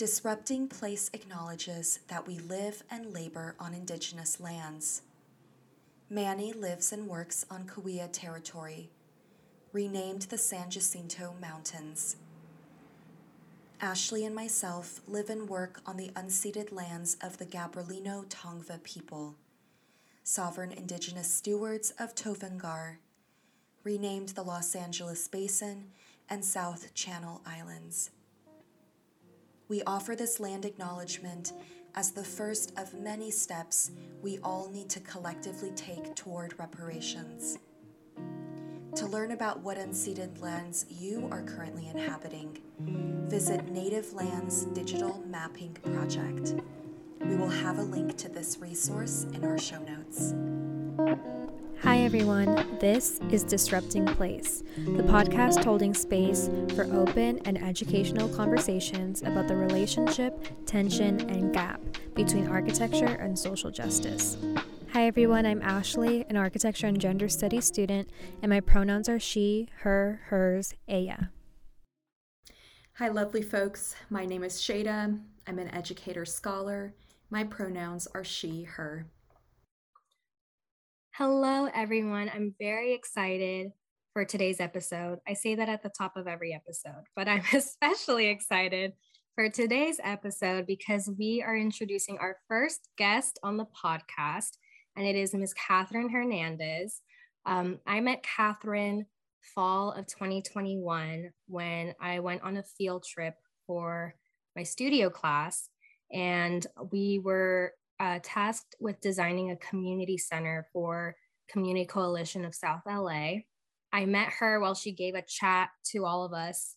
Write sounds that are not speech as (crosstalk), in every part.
Disrupting Place acknowledges that we live and labor on Indigenous lands. Manny lives and works on Cahuilla territory, renamed the San Jacinto Mountains. Ashley and myself live and work on the unceded lands of the Gabrielino Tongva people, sovereign indigenous stewards of Tovaangar, renamed the Los Angeles Basin and South Channel Islands. We offer this land acknowledgement as the first of many steps we all need to collectively take toward reparations. To learn about what unceded lands you are currently inhabiting, visit Native Lands Digital Mapping Project. We will have a link to this resource in our show notes. Hi, everyone. This is Disrupting Place, the podcast holding space for open and educational conversations about the relationship, tension, and gap between architecture and social justice. Hi, everyone. I'm Ashley, an architecture and gender studies student, and my pronouns are she, her, hers, ella. Hi, lovely folks. My name is Shada. I'm an educator scholar. My pronouns are she, her. Hello, everyone. I'm very excited for today's episode. I say that at the top of every episode, but I'm (laughs) especially excited for today's episode because we are introducing our first guest on the podcast, and it is Ms. Catherine Hernandez. Um, I met Catherine fall of 2021 when I went on a field trip for my studio class, and we were uh, tasked with designing a community center for Community Coalition of South LA. I met her while she gave a chat to all of us.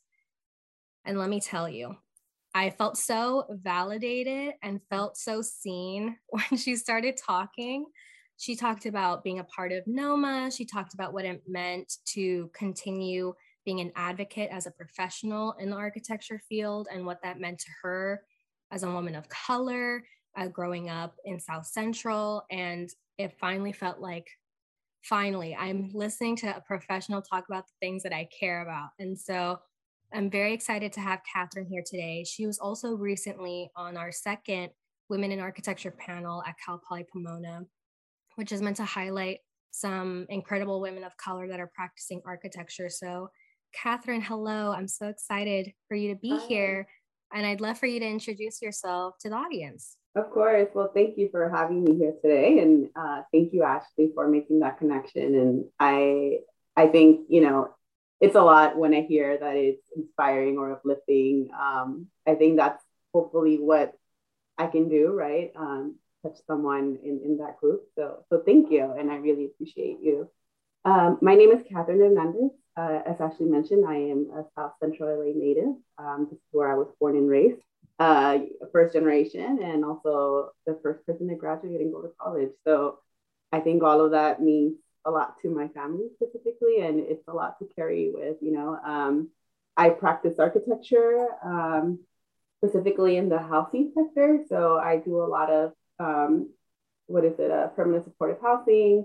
And let me tell you, I felt so validated and felt so seen (laughs) when she started talking. She talked about being a part of NOMA. She talked about what it meant to continue being an advocate as a professional in the architecture field and what that meant to her as a woman of color uh, growing up in South Central. And it finally felt like, finally, I'm listening to a professional talk about the things that I care about. And so I'm very excited to have Catherine here today. She was also recently on our second Women in Architecture panel at Cal Poly Pomona, which is meant to highlight some incredible women of color that are practicing architecture. So, Catherine, hello. I'm so excited for you to be Hi. here. And I'd love for you to introduce yourself to the audience. Of course. Well, thank you for having me here today, and uh, thank you, Ashley, for making that connection. And I, I think you know, it's a lot when I hear that it's inspiring or uplifting. Um, I think that's hopefully what I can do, right? Um, touch someone in in that group. So, so thank you, and I really appreciate you. Um, my name is Catherine Hernandez. Uh, as Ashley mentioned, I am a South Central LA native. Um, this is where I was born and raised uh, first generation and also the first person to graduate and go to college. So I think all of that means a lot to my family specifically, and it's a lot to carry with, you know. Um, I practice architecture, um, specifically in the housing sector. So I do a lot of, um, what is it, uh, permanent supportive housing,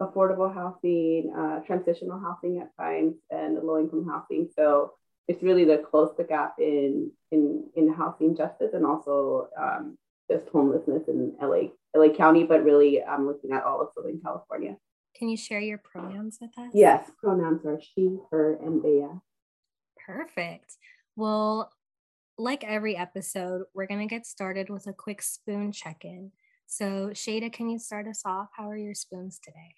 affordable housing, uh, transitional housing at times, and low income housing. So it's really to close the gap in in in housing justice and also um, just homelessness in LA LA County, but really I'm looking at all of Southern California. Can you share your pronouns with us? Yes, pronouns are she, her, and they. Perfect. Well, like every episode, we're gonna get started with a quick spoon check-in. So, Shada, can you start us off? How are your spoons today?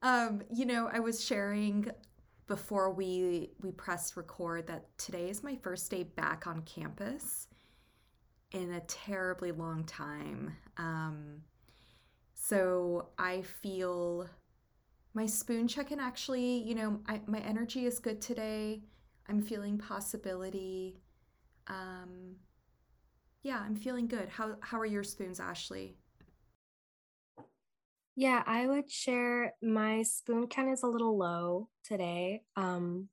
Um, you know, I was sharing before we we pressed record that today is my first day back on campus in a terribly long time. Um, so I feel my spoon check-in actually, you know, I, my energy is good today. I'm feeling possibility. Um, yeah, I'm feeling good. How how are your spoons, Ashley? Yeah, I would share my spoon count is a little low today. Um,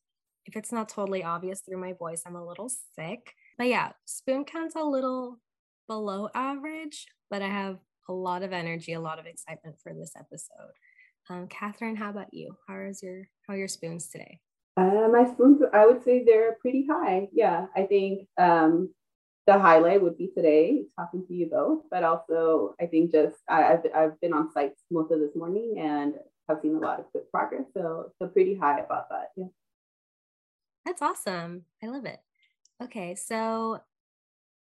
if it's not totally obvious through my voice, I'm a little sick. But yeah, spoon count's a little below average, but I have a lot of energy, a lot of excitement for this episode. Um, Catherine, how about you? How is your how are your spoons today? Uh, my spoons, I would say they're pretty high. Yeah, I think um, the highlight would be today talking to you both, but also I think just I, have I've been on sites most of this morning and have seen a lot of good progress. So so pretty high about that. Yeah. That's awesome. I love it. Okay, so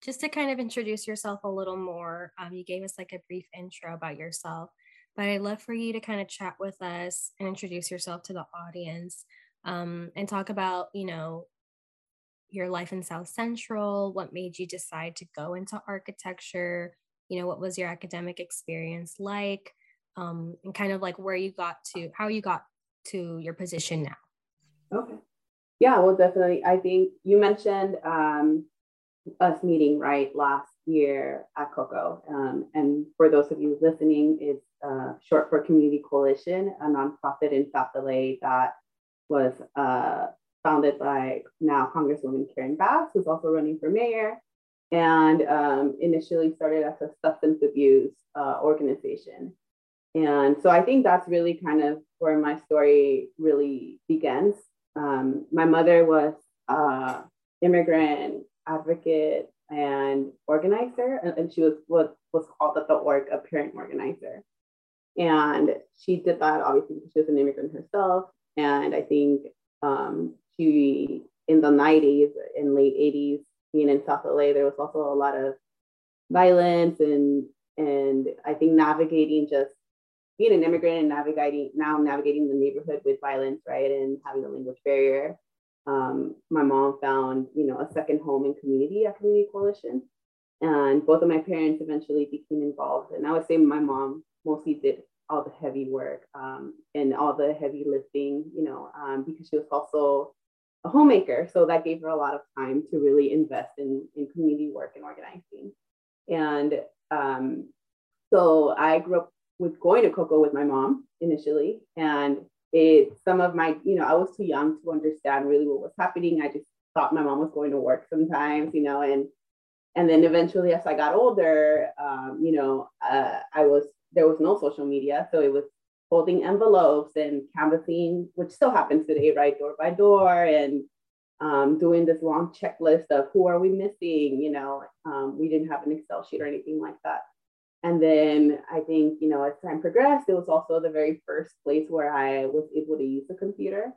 just to kind of introduce yourself a little more, um, you gave us like a brief intro about yourself, but I'd love for you to kind of chat with us and introduce yourself to the audience um, and talk about, you know, your life in South Central, what made you decide to go into architecture, you know, what was your academic experience like, um, and kind of like where you got to, how you got to your position now. Okay. Yeah, well, definitely. I think you mentioned um, us meeting right last year at COCO. Um, and for those of you listening, it's uh, short for Community Coalition, a nonprofit in South LA that was uh, founded by now Congresswoman Karen Bass, who's also running for mayor, and um, initially started as a substance abuse uh, organization. And so I think that's really kind of where my story really begins. Um, my mother was uh, immigrant advocate and organizer, and, and she was what was called at the org a parent organizer. And she did that obviously because she was an immigrant herself. And I think um, in the 90s and late 80s, being in South LA, there was also a lot of violence and and I think navigating just being an immigrant and navigating now navigating the neighborhood with violence, right, and having a language barrier um, my mom found, you know, a second home and community at Community Coalition. And both of my parents eventually became involved. And I would say my mom mostly did all the heavy work um, and all the heavy lifting, you know, um, because she was also a homemaker. So that gave her a lot of time to really invest in, in community work and organizing. And um, so I grew up with going to Coco with my mom initially. And it some of my you know i was too young to understand really what was happening i just thought my mom was going to work sometimes you know and and then eventually as i got older um, you know uh, i was there was no social media so it was folding envelopes and canvassing which still happens today right door by door and um, doing this long checklist of who are we missing you know um, we didn't have an excel sheet or anything like that and then I think, you know, as time progressed, it was also the very first place where I was able to use a computer.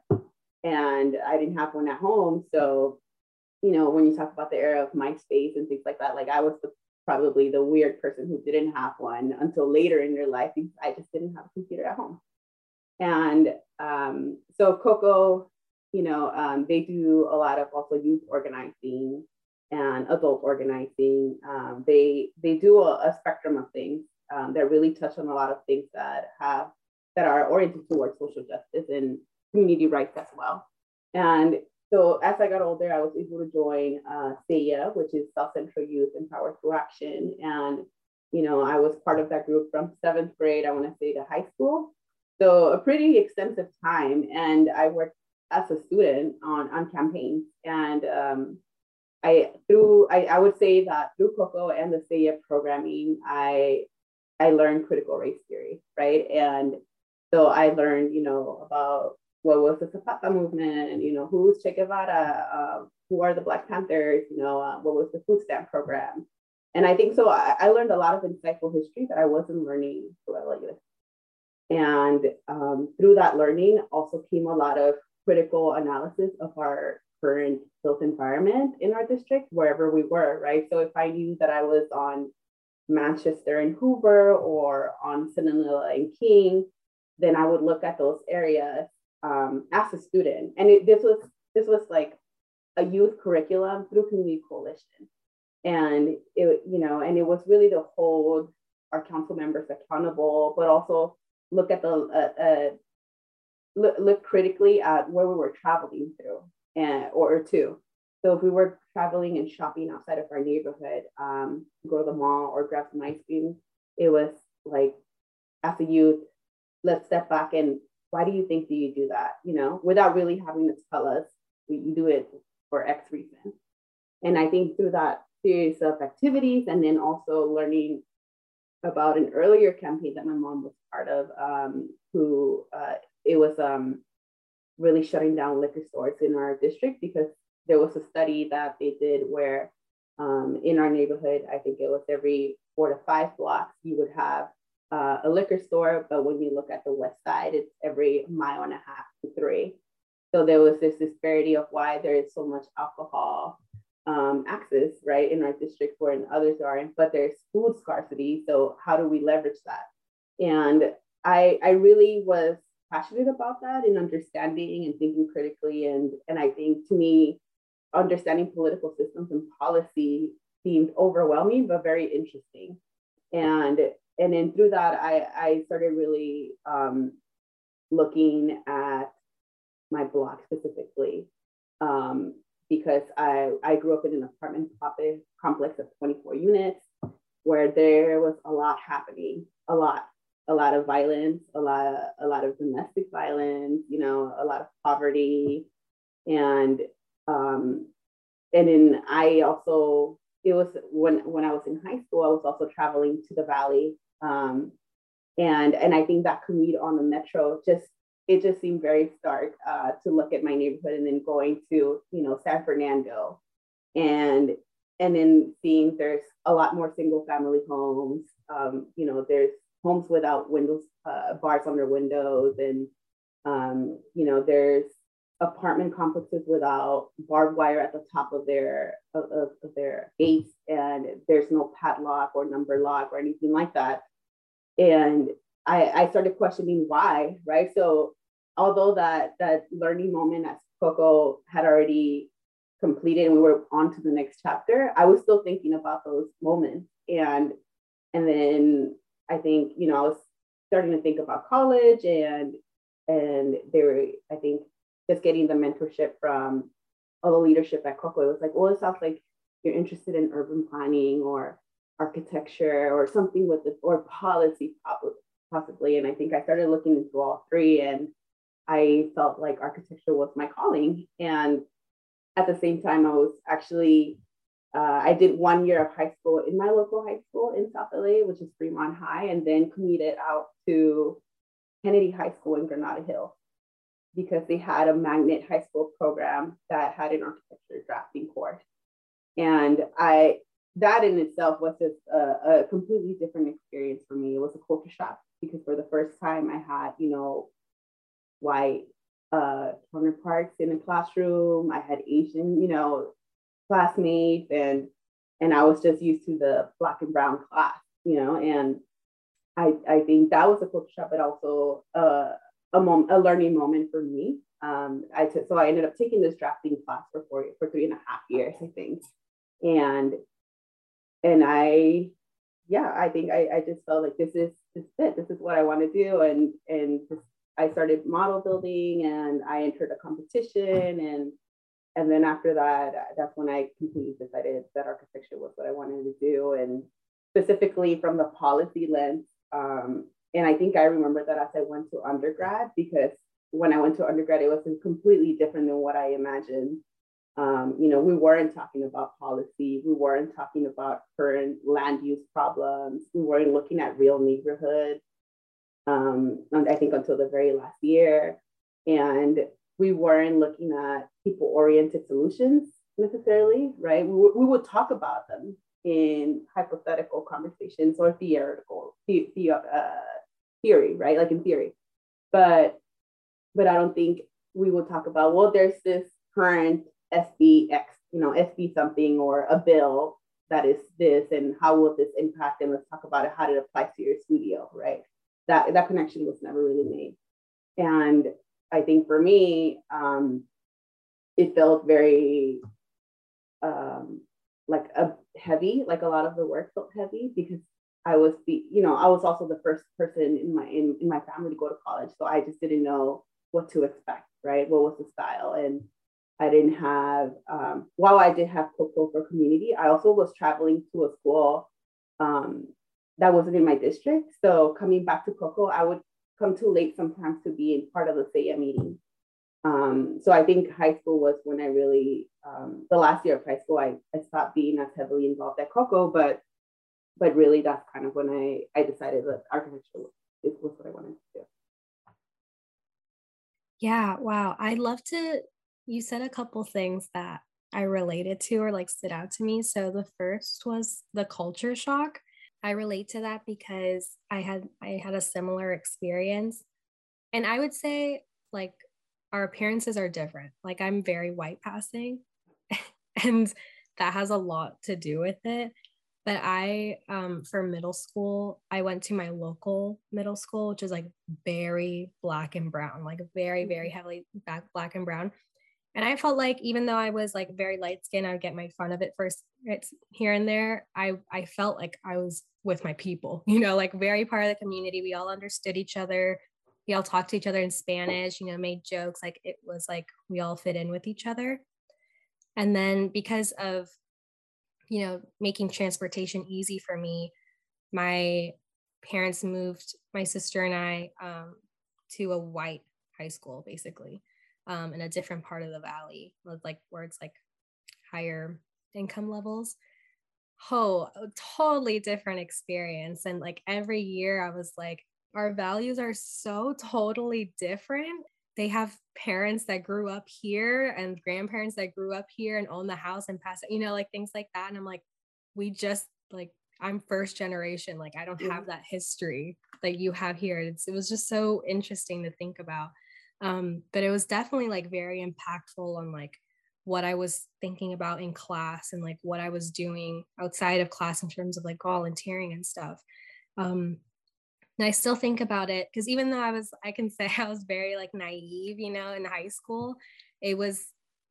And I didn't have one at home. So, you know, when you talk about the era of MySpace and things like that, like I was the, probably the weird person who didn't have one until later in your life because I just didn't have a computer at home. And um, so Coco, you know, um, they do a lot of also youth organizing and adult organizing. Um, they they do a, a spectrum of things um, that really touch on a lot of things that have that are oriented towards social justice and community rights as well. And so as I got older, I was able to join uh, SCYEA, which is South Central Youth Empowered Through Action. And, you know, I was part of that group from seventh grade, I want to say to high school. So a pretty extensive time. And I worked as a student on, on campaigns. And um, I through I, I would say that through Coco and the SCYEA programming, I I learned critical race theory, right? And so I learned, you know, about what was the Zapata movement, you know, who's Che Guevara, uh, who are the Black Panthers, you know, uh, what was the food stamp program. And I think so I, I, learned a lot of insightful history that I wasn't learning. And um, through that learning also came a lot of critical analysis of our current built environment in our district, wherever we were, right? So if I knew that I was on Manchester and Hoover or on Sinaloa and King, then I would look at those areas um, as a student. And it, this was this was like a youth curriculum through Community Coalition, and it you know, and it was really to hold our council members accountable, but also look at the uh, uh, look, look critically at where we were traveling through and or to. So if we were traveling and shopping outside of our neighborhood, um, go to the mall or grab some ice cream, it was like, as a youth, let's step back and why do you think do you do that? You know, without really having to tell us, you do it for X reason. And I think through that series of activities, and then also learning about an earlier campaign that my mom was part of, um, who uh, it was um, really shutting down liquor stores in our district because there was a study that they did where Um, in our neighborhood, I think it was every four to five blocks, you would have uh, a liquor store. But when you look at the west side, it's every mile and a half to three. So there was this disparity of why there is so much alcohol um, access, right, in our district where in others aren't, but there's food scarcity. So how do we leverage that? And I, I really was passionate about that and understanding and thinking critically. And, and I think to me, understanding political systems and policy seemed overwhelming, but very interesting. And, and then through that, I, I started really um, looking at my block specifically um, because I, I grew up in an apartment complex of 24 units where there was a lot happening, a lot, a lot of violence, a lot, of, a lot of domestic violence, you know, a lot of poverty, and um, and then I also it was when when I was in high school, I was also traveling to the valley, um, and and I think that commute on the metro just it just seemed very stark uh, to look at my neighborhood and then going to you know San Fernando. And and then seeing there's a lot more single family homes um, you know there's homes without windows uh, bars on their windows and um, you know there's apartment complexes without barbed wire at the top of their of, of their gates and there's no padlock or number lock or anything like that and I, I started questioning why right so although that that learning moment as Coco had already completed and we were on to the next chapter, I was still thinking about those moments. And and then I think, you know, I was starting to think about college and and they were, I think, just getting the mentorship from all the leadership at Coco. It was like, well, it sounds like you're interested in urban planning or architecture or something with the or policy possibly. And I think I started looking into all three and I felt like architecture was my calling. And at the same time, I was actually, uh, I did one year of high school in my local high school in South LA, which is Fremont High, and then commuted out to Kennedy High School in Granada Hill because they had a magnet high school program that had an architecture drafting course. And I, that in itself was just a, a completely different experience for me. It was a culture shock because for the first time I had, you know, white uh, counterparts in the classroom. I had Asian, you know, classmates, and and I was just used to the black and brown class, you know, and I I think that was a culture shock, but also uh, a moment, a learning moment for me. Um, I took so I ended up taking this drafting class for four for three and a half years, I think, and and I yeah, I think I, I just felt like this is this is it. This is what I want to do, and and I started model building and I entered a competition and and then after that that's when I completely decided that architecture was what I wanted to do. And specifically from the policy lens um, and I think I remember that as I went to undergrad because when I went to undergrad it was completely different than what I imagined um, you know, we weren't talking about policy. We weren't talking about current land use problems. We weren't looking at real neighborhoods um, I think until the very last year. And we weren't looking at people oriented solutions necessarily, right? We, we would talk about them in hypothetical conversations or theoretical the, the, uh, theory, right? Like in theory. But but I don't think we would talk about, well, there's this current SBX, you know, SB something or a bill that is this and how will this impact and let's talk about it, how did it apply to your studio, right? that that connection was never really made. And I think for me, um, it felt very um, like a heavy, like a lot of the work felt heavy because I was the, you know, I was also the first person in my in, in my family to go to college. So I just didn't know what to expect, right? What was the style? And I didn't have, um, while I did have Coco for community, I also was traveling to a school um, that wasn't in my district. So coming back to Coco, I would come too late sometimes to be in part of the SCYEA meeting. Um, so I think high school was when I really, um, the last year of high school, I, I stopped being as heavily involved at Coco, but but really that's kind of when I, I decided that architecture was, was what I wanted to do. Yeah, wow. I love to, you said a couple things that I related to or like stood out to me. So the first was the culture shock. I relate to that because I had I had a similar experience. And I would say like our appearances are different. Like I'm very white passing (laughs) and that has a lot to do with it. But I, um, for middle school, I went to my local middle school, which is like very black and brown, like very, very mm-hmm. heavily back black and brown. And I felt like even though I was like very light skinned, I would get my fun of it first here and there. I I felt like I was with my people, (laughs) you know, like very part of the community. We all understood each other. We all talked to each other in Spanish, you know, made jokes. Like it was like we all fit in with each other. And then because of you know, making transportation easy for me, my parents moved my sister and I um, to a white high school, basically, um, in a different part of the valley, like where it's like higher income levels. Oh, totally different experience. And like every year, I was like, our values are so totally different they have parents that grew up here and grandparents that grew up here and own the house and pass it, you know, like things like that. And I'm like, we just like I'm first generation. Like I don't have that history that you have here. It's, it was just so interesting to think about. Um, but it was definitely like very impactful on like what I was thinking about in class and like what I was doing outside of class in terms of like volunteering and stuff. Um, and I still think about it because even though I was, I can say (laughs) I was very like naive, you know, in high school, it was,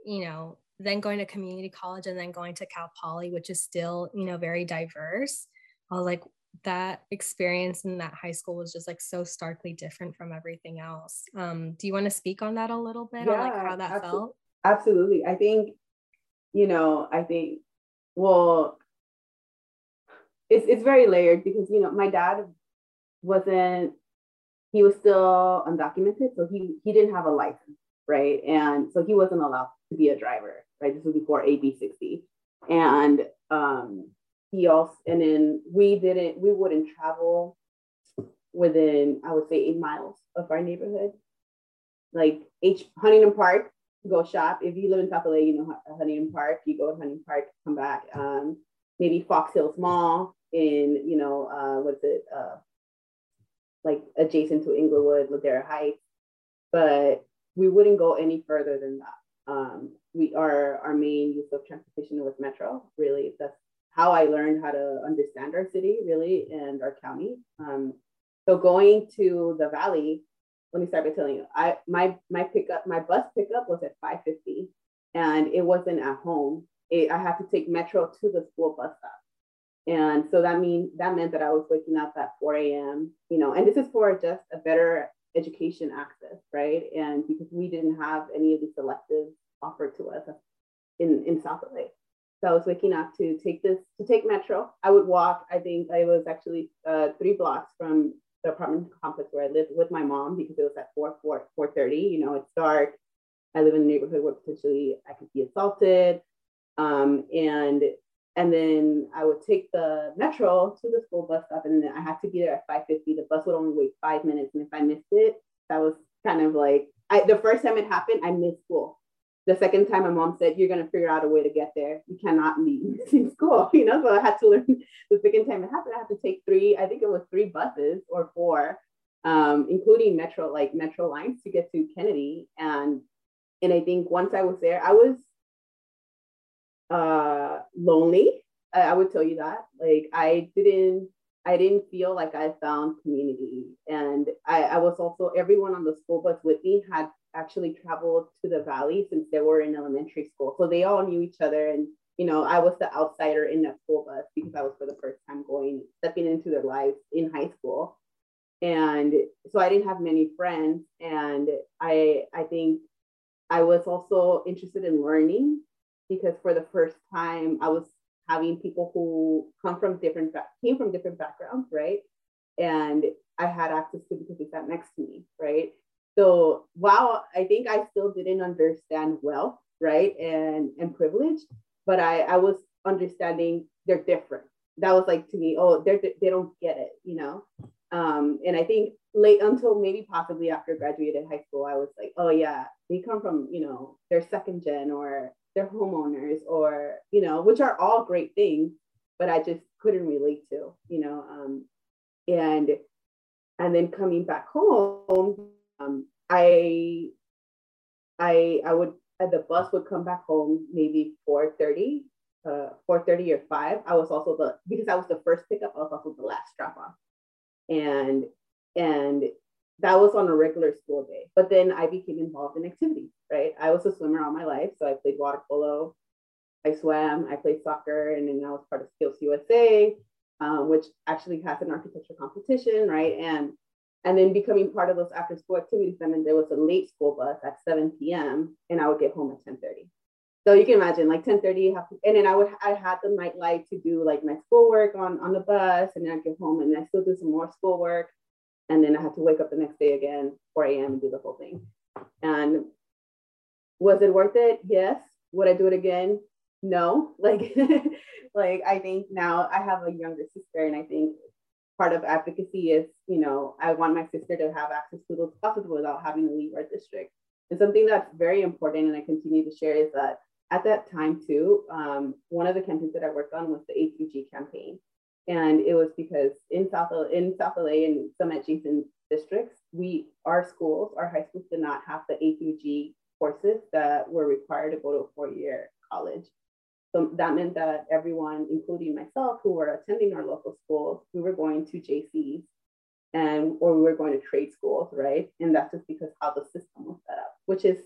you know, then going to community college and then going to Cal Poly, which is still, you know, very diverse. I was like, that experience in that high school was just like so starkly different from everything else. Um, do you want to speak on that a little bit yeah, on like how that absolutely. felt? Absolutely. I think, you know, I think, well, it's, it's very layered because, you know, my dad wasn't he was still undocumented, so he he didn't have a license, right? And so he wasn't allowed to be a driver, right? This was before AB 60. And um he also and then we didn't we wouldn't travel within I would say eight miles of our neighborhood. Like H Huntington Park, go shop. If you live in South LA, you know Huntington Park, you go to Huntington Park, come back. Um, maybe Fox Hills Mall in, you know, uh, what's it, uh, like adjacent to Inglewood, Ladera Heights, but we wouldn't go any further than that. Um, we are our main use of transportation was metro. Really, that's how I learned how to understand our city, really, and our county. Um, so going to the valley, let me start by telling you, I my my pickup, my bus pickup was at 5:50, and it wasn't at home. It, I had to take metro to the school bus stop. And so that means that meant that I was waking up at 4 a.m., you know, and this is for just a better education access, right? And because we didn't have any of these electives offered to us in, in South LA. So I was waking up to take this, to take Metro. I would walk, I think I was actually uh, three blocks from the apartment complex where I lived with my mom because it was at 4, 4, 4.30, you know, it's dark. I live in a neighborhood where potentially I could be assaulted. Um, and and then I would take the metro to the school bus stop, and then I had to be there at 5:50. The bus would only wait five minutes, and if I missed it, that was kind of like I, the first time it happened, I missed school. The second time, my mom said, "You're gonna figure out a way to get there. You cannot leave (laughs) missing school." (laughs) You know, so I had to learn. The second time it happened, I had to take three. I think it was three buses or four, um, including metro, like metro lines, to get to Kennedy. And and I think once I was there, I was uh, lonely. I, I would tell you that. Like I didn't I didn't feel like I found community. And I, I, was also, everyone on the school bus with me had actually traveled to the valley since they were in elementary school. So they all knew each other. And, you know, I was the outsider in that school bus because I was for the first time going, stepping into their lives in high school. And so I didn't have many friends. And I, I think I was also interested in learning because for the first time I was having people who come from different came from different backgrounds, right? And I had access to because they sat next to me, right? So while I think I still didn't understand wealth, right, and and privilege, but I I was understanding they're different. That was like to me, oh, they're they don't get it, you know. Um, and I think late until maybe possibly after graduated high school, I was like, oh yeah, they come from you know they're second gen or they're homeowners or you know which are all great things but i just couldn't relate to you know um, and and then coming back home um, i i i would uh, the bus would come back home maybe 4.30 uh 4.30 or 5 i was also the because i was the first pickup i was also the last drop off. And and that was on a regular school day but then i became involved in activities right? I was a swimmer all my life so i played water polo. I swam i played soccer and then i was part of SkillsUSA um, which actually has an architecture competition right? And and then becoming part of those after school activities and then there was a late school bus at 7 p.m and i would get home at 10.30 so you can imagine like 10.30 and then i would i had the nightlight to do like my schoolwork on on the bus and then i get home and i still do some more schoolwork. And then i had to wake up the next day again 4 a.m and do the whole thing. And was it worth it? Yes. Would i do it again? No. (laughs) Like like i think now i have a younger sister and i think part of advocacy is you know i want my sister to have access to those classes without having to leave our district and something that's very important and i continue to share is that at that time too, um, one of the campaigns that I worked on was the A2G campaign. And it was because in South in South LA and some adjacent districts, we our schools, our high schools did not have the A2G courses that were required to go to a four-year college. So that meant that everyone, including myself, who were attending our local schools, we were going to JCs and or we were going to trade schools, right? And that's just because how the system was set up, which is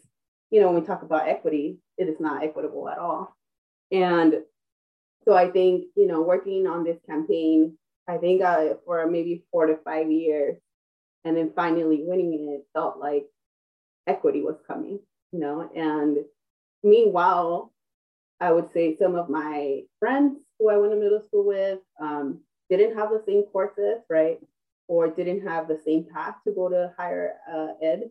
you know, when we talk about equity, it is not equitable at all. And so I think, you know, working on this campaign, I think uh, for maybe four to five years, and then finally winning it felt like equity was coming, you know. And meanwhile, I would say some of my friends who I went to middle school with um, didn't have the same courses, right? Or didn't have the same path to go to higher uh, ed.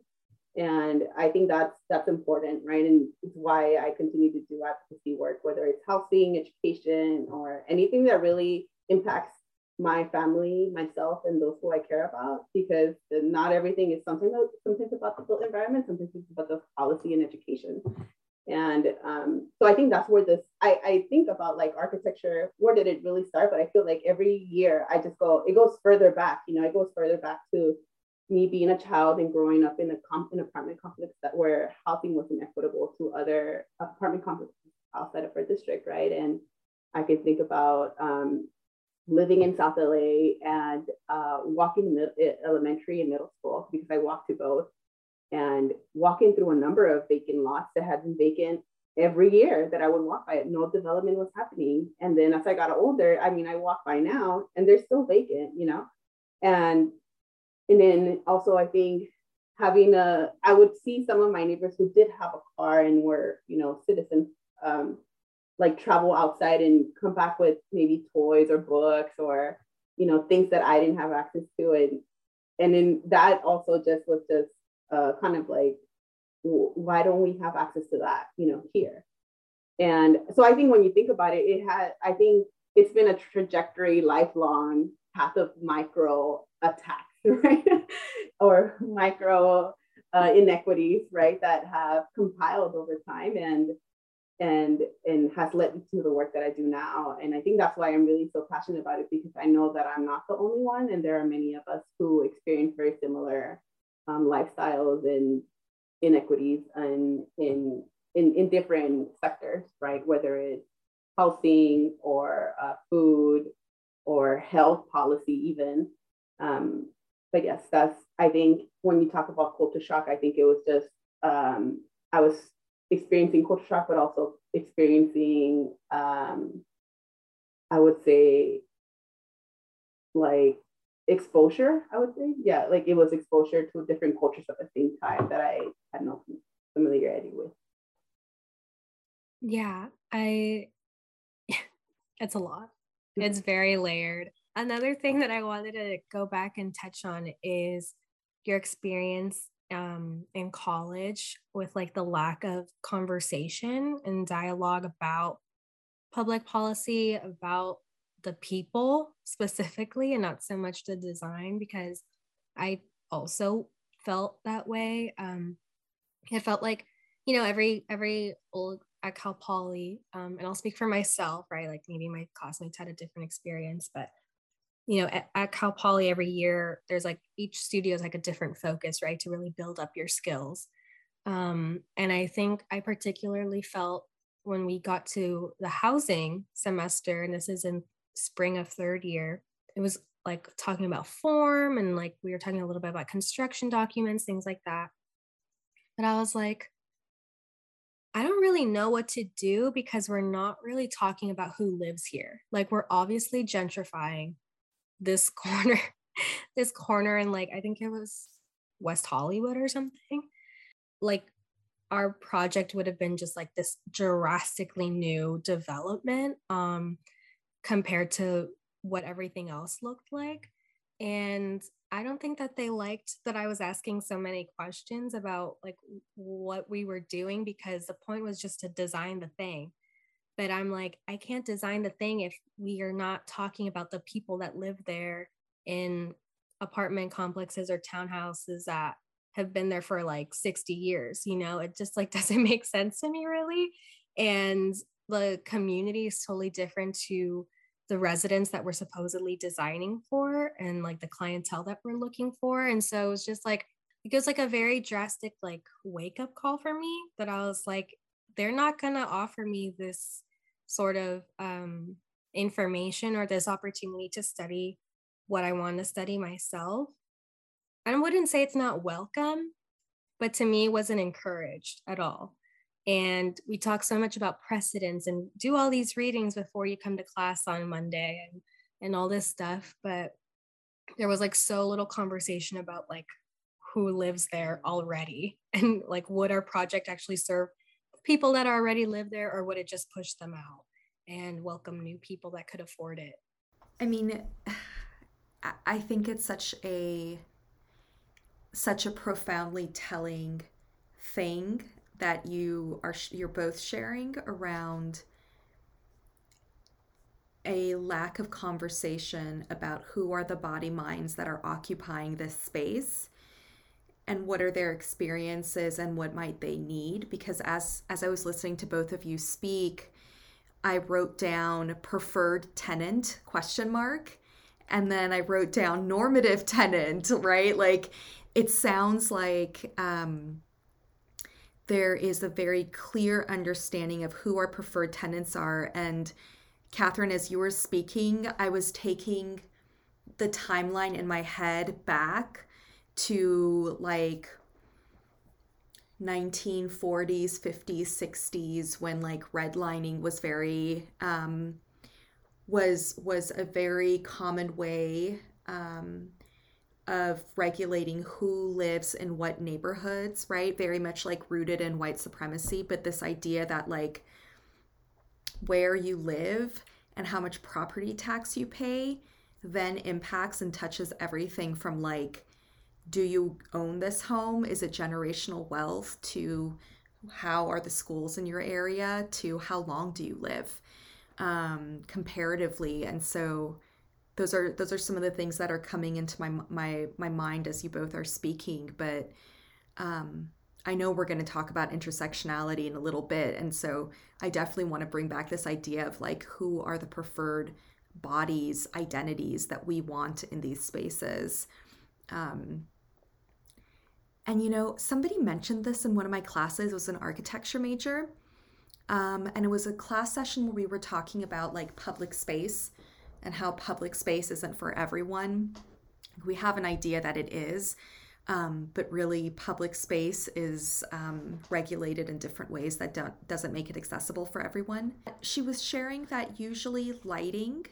And i think that's that's important right? And it's why i continue to do advocacy work whether it's housing education or anything that really impacts my family myself and those who i care about because not everything is something that sometimes about the built environment sometimes it's about the policy and education and um, so i think that's where this I, I think about like architecture where did it really start but i feel like every year i just go it goes further back you know it goes further back to me being a child and growing up in a comp- an apartment complex that where housing wasn't equitable to other apartment complexes outside of our district, right? And I can think about um, living in South LA and uh, walking mid- elementary and middle school because I walked to both and walking through a number of vacant lots that had been vacant every year that I would walk by it. No development was happening. And then as I got older, I mean, I walk by now and they're still vacant, you know? And and then also, I think having a, I would see some of my neighbors who did have a car and were, you know, citizens, um, like travel outside and come back with maybe toys or books or, you know, things that I didn't have access to. And, and then that also just was just uh, kind of like, why don't we have access to that, you know, here? And so I think when you think about it, it had, I think it's been a trajectory, lifelong path of micro attacks (laughs) right? or micro uh, inequities, right, that have compiled over time and and and has led me to the work that I do now. And I think that's why I'm really so passionate about it because I know that I'm not the only one, and there are many of us who experience very similar um, lifestyles and inequities and in in in different sectors, right? Whether it's housing or uh, food or health policy, even. Um, but yes, that's I think when you talk about culture shock, I think it was just um, I was experiencing culture shock, but also experiencing um, I would say like exposure. I would say yeah, like it was exposure to different cultures at the same time that I had no familiarity with. Yeah, I. (laughs) it's a lot. It's very layered another thing that I wanted to go back and touch on is your experience um, in college with like the lack of conversation and dialogue about public policy, about the people specifically, and not so much the design, because I also felt that way. Um, it felt like you know every every old at Cal Poly, um, and I'll speak for myself, right? Like maybe my classmates had a different experience, but you know, at, at Cal Poly every year, there's like each studio is like a different focus, right? To really build up your skills. Um, and I think I particularly felt when we got to the housing semester, and this is in spring of third year, it was like talking about form and like we were talking a little bit about construction documents, things like that. But I was like, I don't really know what to do because we're not really talking about who lives here. Like we're obviously gentrifying this (laughs) corner, this corner and like I think it was West Hollywood or something. Like our project would have been just like this drastically new development um compared to what everything else looked like. And I don't think that they liked that I was asking so many questions about like what we were doing because the point was just to design the thing. But I'm like, I can't design the thing if we are not talking about the people that live there in apartment complexes or townhouses that have been there for like 60 years. You know, it just like (laughs) doesn't make sense to me really. And the community is totally different to the residents that we're supposedly designing for and like the clientele that we're looking for. And so it was just like, it was like a very drastic like wake up call for me that I was like, they're not going to offer me this sort of um, information or this opportunity to study what I want to study myself. I wouldn't say it's not welcome, but to me, it wasn't encouraged at all and we talk so much about precedents and do all these readings before you come to class on monday and and all this stuff but there was like so little conversation about like who lives there already (laughs) and like would our project actually serve people that already live there or would it just push them out and welcome new people that could afford it? I mean (sighs) i think it's such a such a profoundly telling thing that you are you're both sharing around a lack of conversation about who are the body minds that are occupying this space and what are their experiences and what might they need. Because as as I was listening to both of you speak I wrote down preferred tenant question mark and then I wrote down normative tenant (laughs) right? Like it sounds like um there is a very clear understanding of who our preferred tenants are. And Catherine, as you were speaking, I was taking the timeline in my head back to like 1940s 50s 60s when like redlining was very um was was a very common way um of regulating who lives in what neighborhoods, right? Very much like rooted in white supremacy, but this idea that like where you live and how much property tax you pay then impacts and touches everything from like do you own this home? Is it generational wealth to how are the schools in your area to how long do you live um, comparatively? And so those are those are some of the things that are coming into my my my mind as you both are speaking but um I know we're going to talk about intersectionality in a little bit and so I definitely want to bring back this idea of like who are the preferred bodies identities that we want in these spaces. Um and you know somebody mentioned this in one of my classes. It was an architecture major um, and it was a class session where we were talking about like public space and how public space isn't for everyone. We have an idea that it is, um, but really, public space is um, regulated in different ways that don't, doesn't make it accessible for everyone. She was sharing that usually lighting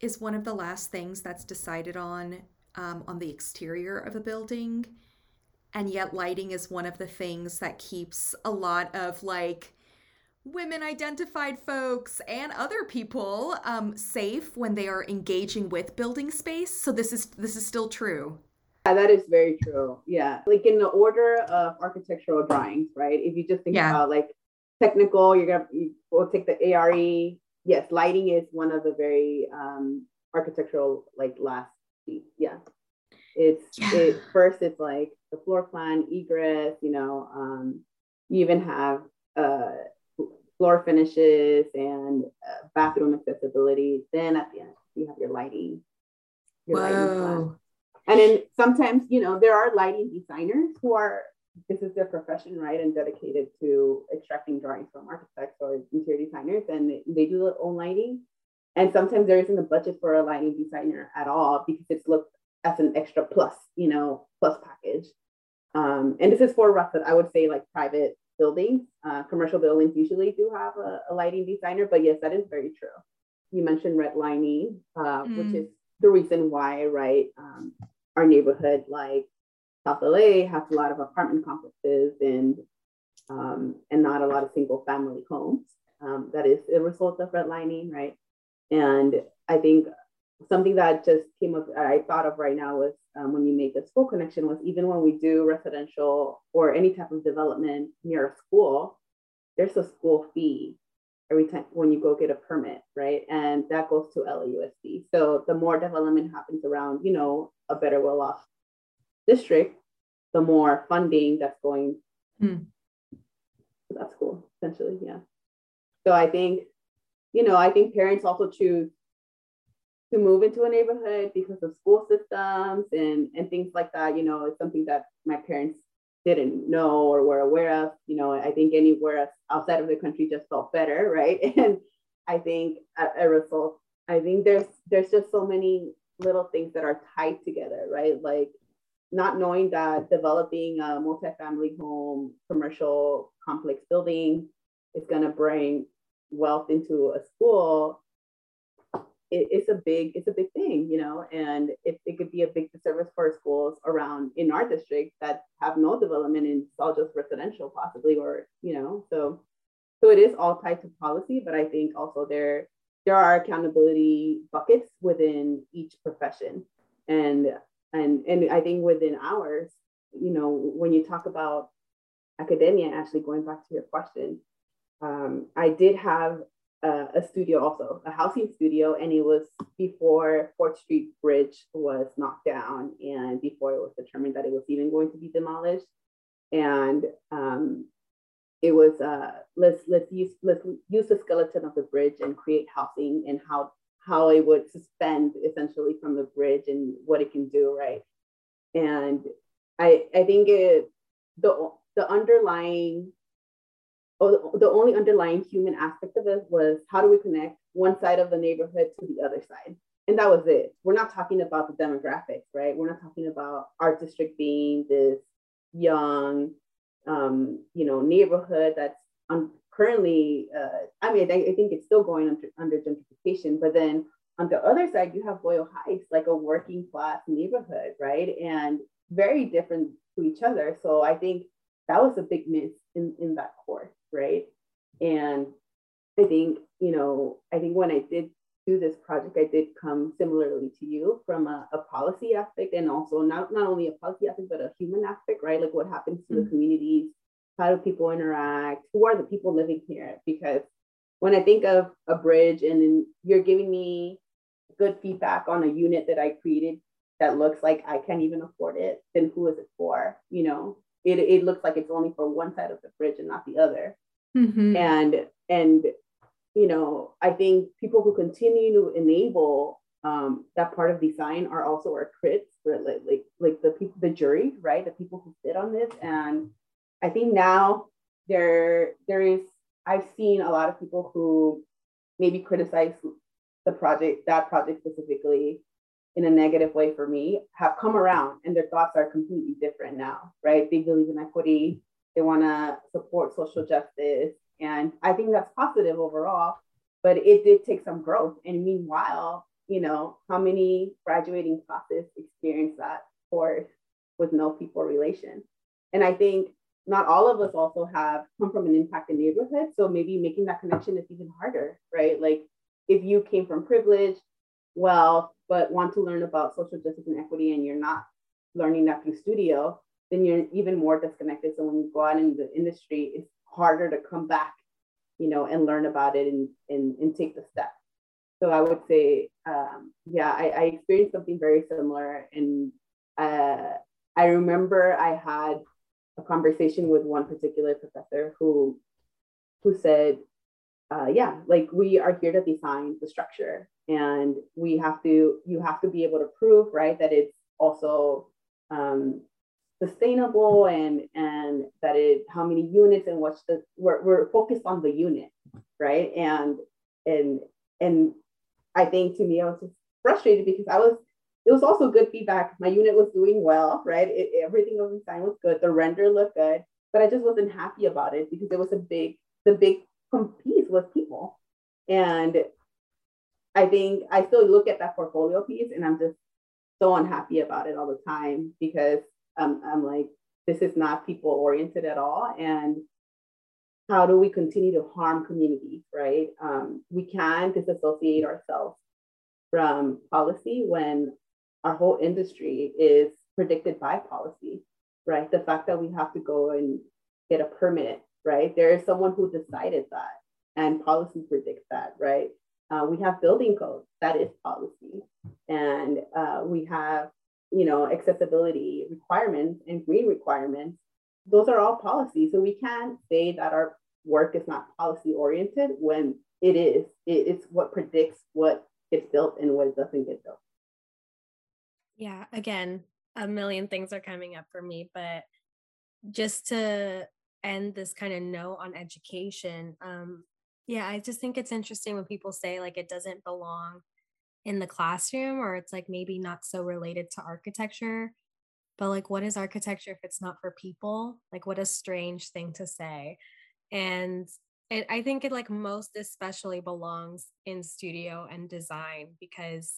is one of the last things that's decided on um, on the exterior of a building. And yet, lighting is one of the things that keeps a lot of like women identified folks and other people um, safe when they are engaging with building space. So this is this is still true. Yeah that is very true. Yeah. Like in the order of architectural drawings right? If you just think yeah. about like technical you're gonna you, we'll take the are yes lighting is one of the very um architectural like last piece. Yeah. It's yeah. it first it's like the floor plan egress you know um you even have uh floor finishes and uh, bathroom accessibility. Then at the end, you have your lighting. Your Whoa. Lighting and then sometimes, you know, there are lighting designers who are this is their profession, right, and dedicated to extracting drawings from architects or interior designers, and they do their own lighting. And sometimes there isn't a budget for a lighting designer at all because it's looked as an extra plus, you know, plus package. Um, and this is for rough, I would say like private buildings. Uh, commercial buildings usually do have a, a, lighting designer, but yes, that is very true. You mentioned redlining, uh, mm. which is the reason why, right, um, our neighborhood like South LA has a lot of apartment complexes and um, and not a lot of single family homes. Um, that is a result of redlining, right? And I think something that just came up, I thought of right now was um, when you make the school connection was even when we do residential or any type of development near a school, there's a school fee every time when you go get a permit, right? And that goes to LAUSD. So the more development happens around, you know, a better well-off district, the more funding that's going hmm. to that school, essentially. Yeah. So I think, you know, I think parents also choose to move into a neighborhood because of school systems and and things like that. You know, it's something that my parents didn't know or were aware of. You know, I think anywhere outside of the country just felt better, (laughs) right? And I think a, a result, I think there's there's just so many little things that are tied together, right? Like not knowing that developing a multifamily home commercial complex building is going to bring wealth into a school it, it's a big it's a big thing you know and it, it could be a big disservice for schools around in our district that have no development and it's all just residential possibly or you know so so it is all tied to policy but i think also there there are accountability buckets within each profession. And and and i think within ours you know when you talk about academia actually going back to your question um, i did have uh, a studio also, a housing studio, and it was before Fourth Street Bridge was knocked down and before it was determined that it was even going to be demolished. And um, it was uh, let's let's use let's use the skeleton of the bridge and create housing and how how it would suspend essentially from the bridge and what it can do, right? And I I think it the the underlying oh, the only underlying human aspect of it was how do we connect one side of the neighborhood to the other side? And that was it. We're not talking about the demographics, right? We're not talking about our district being this young, um, you know, neighborhood that's un- currently, uh, I mean, I, I think it's still going under, under gentrification, but then on the other side, you have Boyle Heights, like a working class neighborhood, right? And very different to each other. So I think that was a big miss in, in that course right? And I think, you know, I think when I did do this project, I did come similarly to you from a, a policy aspect and also not, not only a policy aspect, but a human aspect, right? Like what happens to mm-hmm. the communities, how do people interact, who are the people living here? Because when I think of a bridge and you're giving me good feedback on a unit that I created that looks like I can't even afford it, then who is it for? You know, it, it looks like it's only for one side of the bridge and not the other. Mm-hmm. And and you know, I think people who continue to enable um, that part of design are also our critics, like, like like the people, the jury, right? The people who sit on this. And I think now there there is I've seen a lot of people who maybe criticize the project, that project specifically, in a negative way for me have come around and their thoughts are completely different now, right? They believe in equity, they want to support social justice. And I think that's positive overall, but it did take some growth. And meanwhile, you know, how many graduating classes experience that course with no people relation? And I think not all of us also have come from an impacted neighborhood. So maybe making that connection is even harder, right? Like if you came from privilege, wealth, but want to learn about social justice and equity and you're not learning that through studio, then you're even more disconnected. So when you go out in the industry, it's harder to come back, you know, and learn about it and, and, and take the step. So I would say, um, yeah, I, I, experienced something very similar. And uh, I remember I had a conversation with one particular professor who, who said, uh, yeah, like we are here to design the structure and we have to, you have to be able to prove, right, that it's also um, sustainable and and that it how many units and what's the we're, we're focused on the unit right? And and and i think to me i was just frustrated because i was it was also good feedback. My unit was doing well right? It, everything was design was good. The render looked good but i just wasn't happy about it because it was a big the big piece was people. And i think i still look at that portfolio piece and i'm just so unhappy about it all the time because um, I'm like, this is not people oriented at all. And how do we continue to harm communities, right? Um, we can disassociate ourselves from policy when our whole industry is predicted by policy, right? The fact that we have to go and get a permit, right? There is someone who decided that, and policy predicts that, right? Uh, we have building codes, that is policy. And uh, we have you know, accessibility requirements and green requirements, those are all policy. So we can't say that our work is not policy oriented when it is. It's what predicts what gets built and what doesn't get built. Yeah, again, a million things are coming up for me, but just to end this kind of note on education, um, yeah, I just think it's interesting when people say like it doesn't belong in the classroom or it's like maybe not so related to architecture but like what is architecture if it's not for people? Like what a strange thing to say. And it, i think it like most especially belongs in studio and design because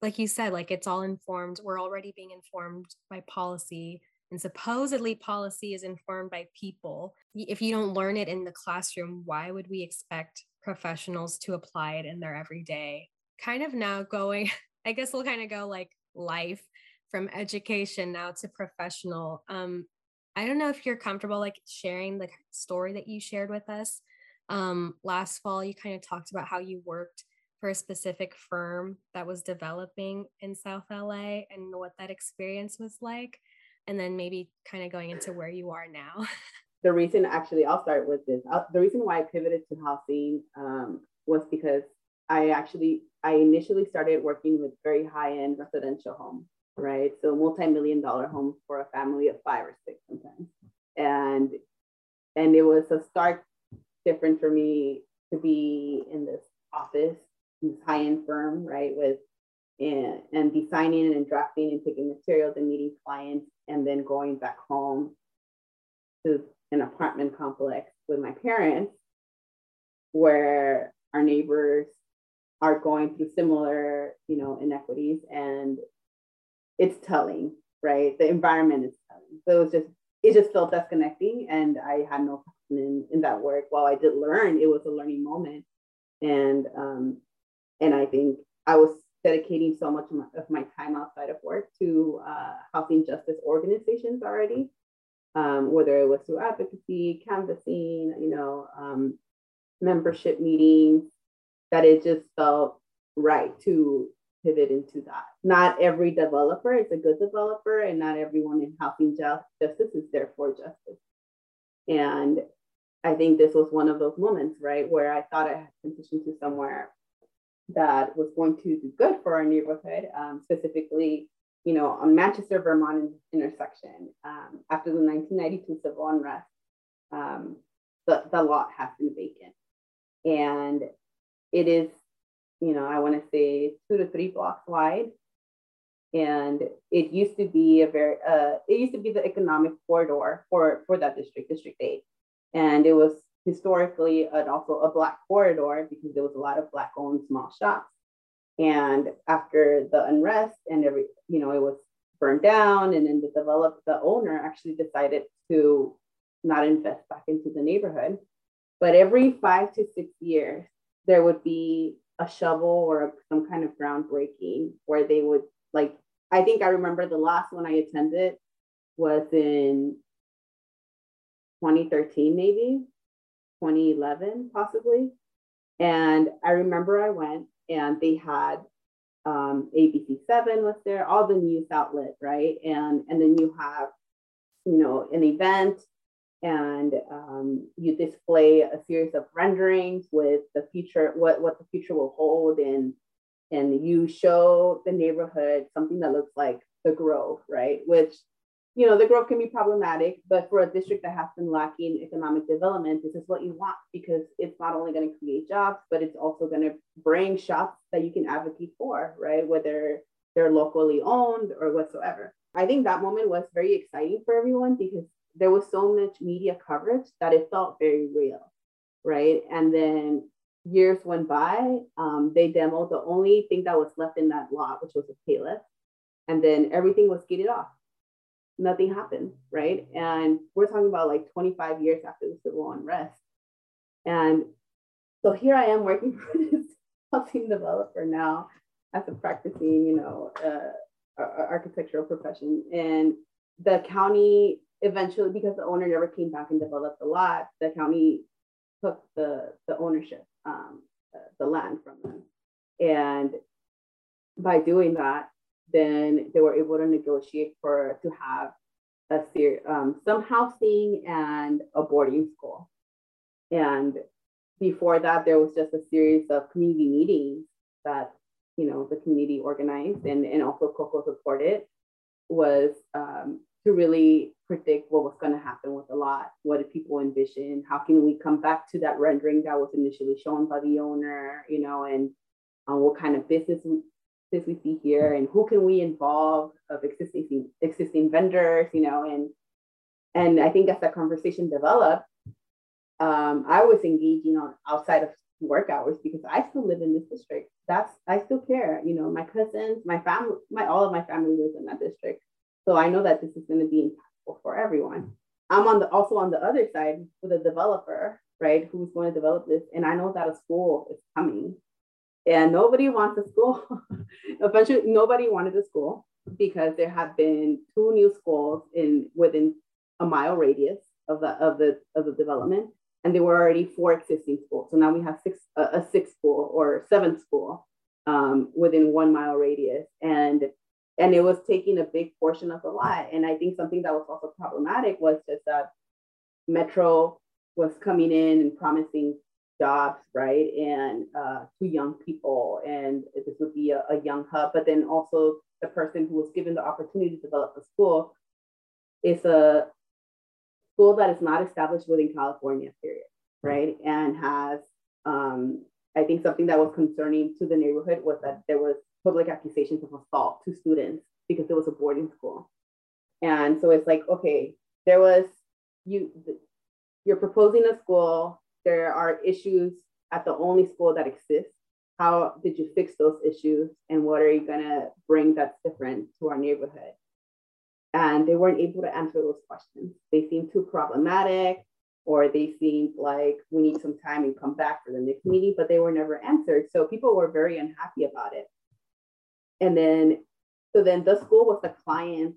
like you said like it's all informed we're already being informed by policy and supposedly policy is informed by people if you don't learn it in the classroom why would we expect professionals to apply it in their everyday kind of now going, (laughs) I guess we'll kind of go like life from education now to professional. Um, I don't know if you're comfortable like sharing the story that you shared with us. Um, last fall, you kind of talked about how you worked for a specific firm that was developing in South LA and what that experience was like. And then maybe kind of going into where you are now. (laughs) the reason, actually, I'll start with this. Uh, the reason why I pivoted to housing um, was because I actually I initially started working with very high end residential homes, right? So multi million dollar homes for a family of five or six sometimes, and and it was a stark difference for me to be in this office, this high end firm, right, with and, and designing and drafting and picking materials and meeting clients, and then going back home to an apartment complex with my parents, where our neighbors are going through similar, you know, inequities and it's telling, right? The environment is telling. So it was just, it just felt disconnecting and I had no passion in, in that work. While I did learn, it was a learning moment. And, um, and I think I was dedicating so much of my, time outside of work to uh, housing justice organizations already, um, whether it was through advocacy, canvassing, you know, um, membership meetings, that it just felt right to pivot into that. Not every developer is a good developer, and not everyone in housing justice is there for justice. And I think this was one of those moments, right, where I thought I had transitioned to somewhere that was going to do good for our neighborhood, um, specifically, you know, on Manchester Vermont intersection. Um, after the 1992 civil unrest, um, the, the lot has been vacant. And it is, you know, I want to say two to three blocks wide. And it used to be a very, uh, it used to be the economic corridor for, for that district, District 8. And it was historically an, also a black corridor because there was a lot of black owned small shops. And after the unrest and every, you know, it was burned down and then the developer, the owner actually decided to not invest back into the neighborhood. But every five to six years, there would be a shovel or some kind of groundbreaking where they would like i think i remember the last one i attended was in 2013 maybe 2011 possibly and i remember i went and they had um, abc7 was there all the news outlet right and and then you have you know an event and um, you display a series of renderings with the future, what, what the future will hold, and and you show the neighborhood something that looks like the Grove, right? Which, you know, the growth can be problematic, but for a district that has been lacking economic development, this is what you want because it's not only going to create jobs, but it's also going to bring shops that you can advocate for, right? Whether they're locally owned or whatsoever. I think that moment was very exciting for everyone because there was so much media coverage that it felt very real, right? And then years went by, um, they demoed the only thing that was left in that lot, which was a payless, and then everything was gated off. Nothing happened, right? And we're talking about like 25 years after the civil unrest. And so here I am working (laughs) for this housing developer now as a practicing, you know, uh, architectural profession. And the county eventually, because the owner never came back and developed the lot, the county took the, the ownership, um, uh, the land from them. And by doing that, then they were able to negotiate for to have a ser- um, some housing and a boarding school. And before that, there was just a series of community meetings that you know the community organized and, and also Coco supported was um, to really predict what was going to happen with the lot. What did people envision? How can we come back to that rendering that was initially shown by the owner, you know, and um, what kind of business we see here and who can we involve of existing existing vendors, you know, and and I think as that conversation developed, um, I was engaging on outside of work hours because I still live in this district. That's I still care. You know, my cousins, my family, my all of my family lives in that district. So I know that this is going to be impactful for everyone. I'm on the also on the other side with a developer, right, who's going to develop this. And I know that a school is coming. And nobody wants a school. (laughs) Eventually, nobody wanted a school because there have been two new schools in within a mile radius of the of the of the development and there were already four existing schools. So now we have six, uh, a sixth school or seventh school um, within one mile radius, and and it was taking a big portion of the lot. And I think something that was also problematic was just that Metro was coming in and promising jobs, right, and uh, to young people, and this would be a, a young hub. But then also the person who was given the opportunity to develop the school is a school that is not established within California, period, right? And has, um, I think something that was concerning to the neighborhood was that there was public accusations of assault to students because it was a boarding school. And so it's like, okay, there was, you, you're proposing a school, there are issues at the only school that exists. How did you fix those issues? And what are you gonna bring that's different to our neighborhood? and they weren't able to answer those questions. They seemed too problematic, or they seemed like we need some time and come back for the next meeting, but they were never answered. So people were very unhappy about it. And then, so then the school was the client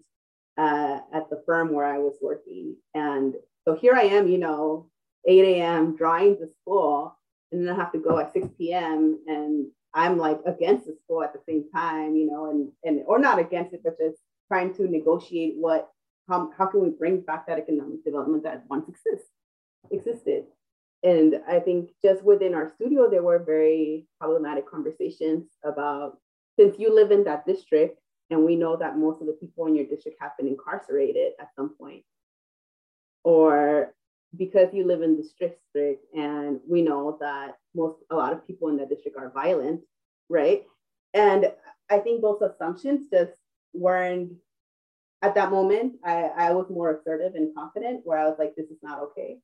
uh, at the firm where I was working. And so here I am, you know, 8 a.m. drawing the school, and then I have to go at 6 p.m. and I'm like against the school at the same time, you know, and and or not against it, but just trying to negotiate what how, how can we bring back that economic development that once exists existed and i think just within our studio there were very problematic conversations about since you live in that district and we know that most of the people in your district have been incarcerated at some point or because you live in this district and we know that most a lot of people in that district are violent right and i think those assumptions just weren't at that moment I, I was more assertive and confident where I was like, this is not okay.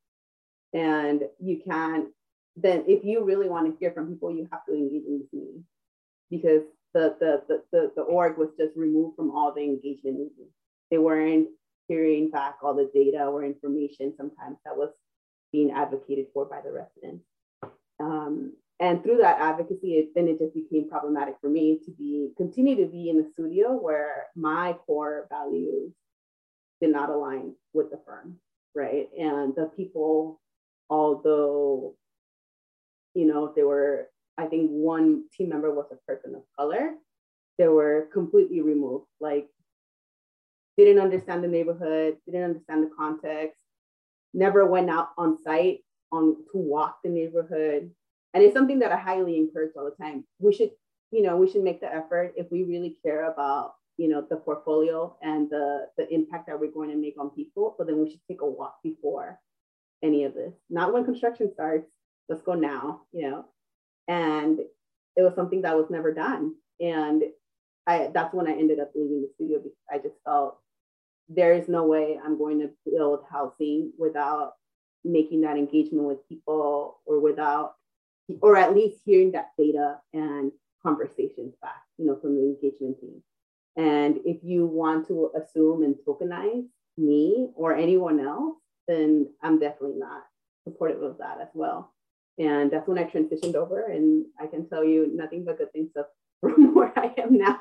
And you can't then if you really want to hear from people, you have to engage in this meeting because the the the the, the org was just removed from all the engagement meetings. They weren't hearing back all the data or information sometimes that was being advocated for by the residents. Um, and through that advocacy, it, then it just became problematic for me to be continue to be in the studio where my core values did not align with the firm, right? And the people, although you know, there were, I think one team member was a person of color, they were completely removed, like didn't understand the neighborhood, didn't understand the context, never went out on site on to walk the neighborhood. And it's something that I highly encourage all the time. We should, you know, we should make the effort if we really care about, you know, the portfolio and the the impact that we're going to make on people. So then we should take a walk before any of this. Not when construction starts. Let's go now, you know. And it was something that was never done. And I that's when I ended up leaving the studio because I just felt there is no way I'm going to build housing without making that engagement with people or without or at least hearing that data and conversations back, you know, from the engagement team. And if you want to assume and tokenize me or anyone else, then I'm definitely not supportive of that as well. And that's when I transitioned over, and I can tell you nothing but good things from (laughs) where I am now.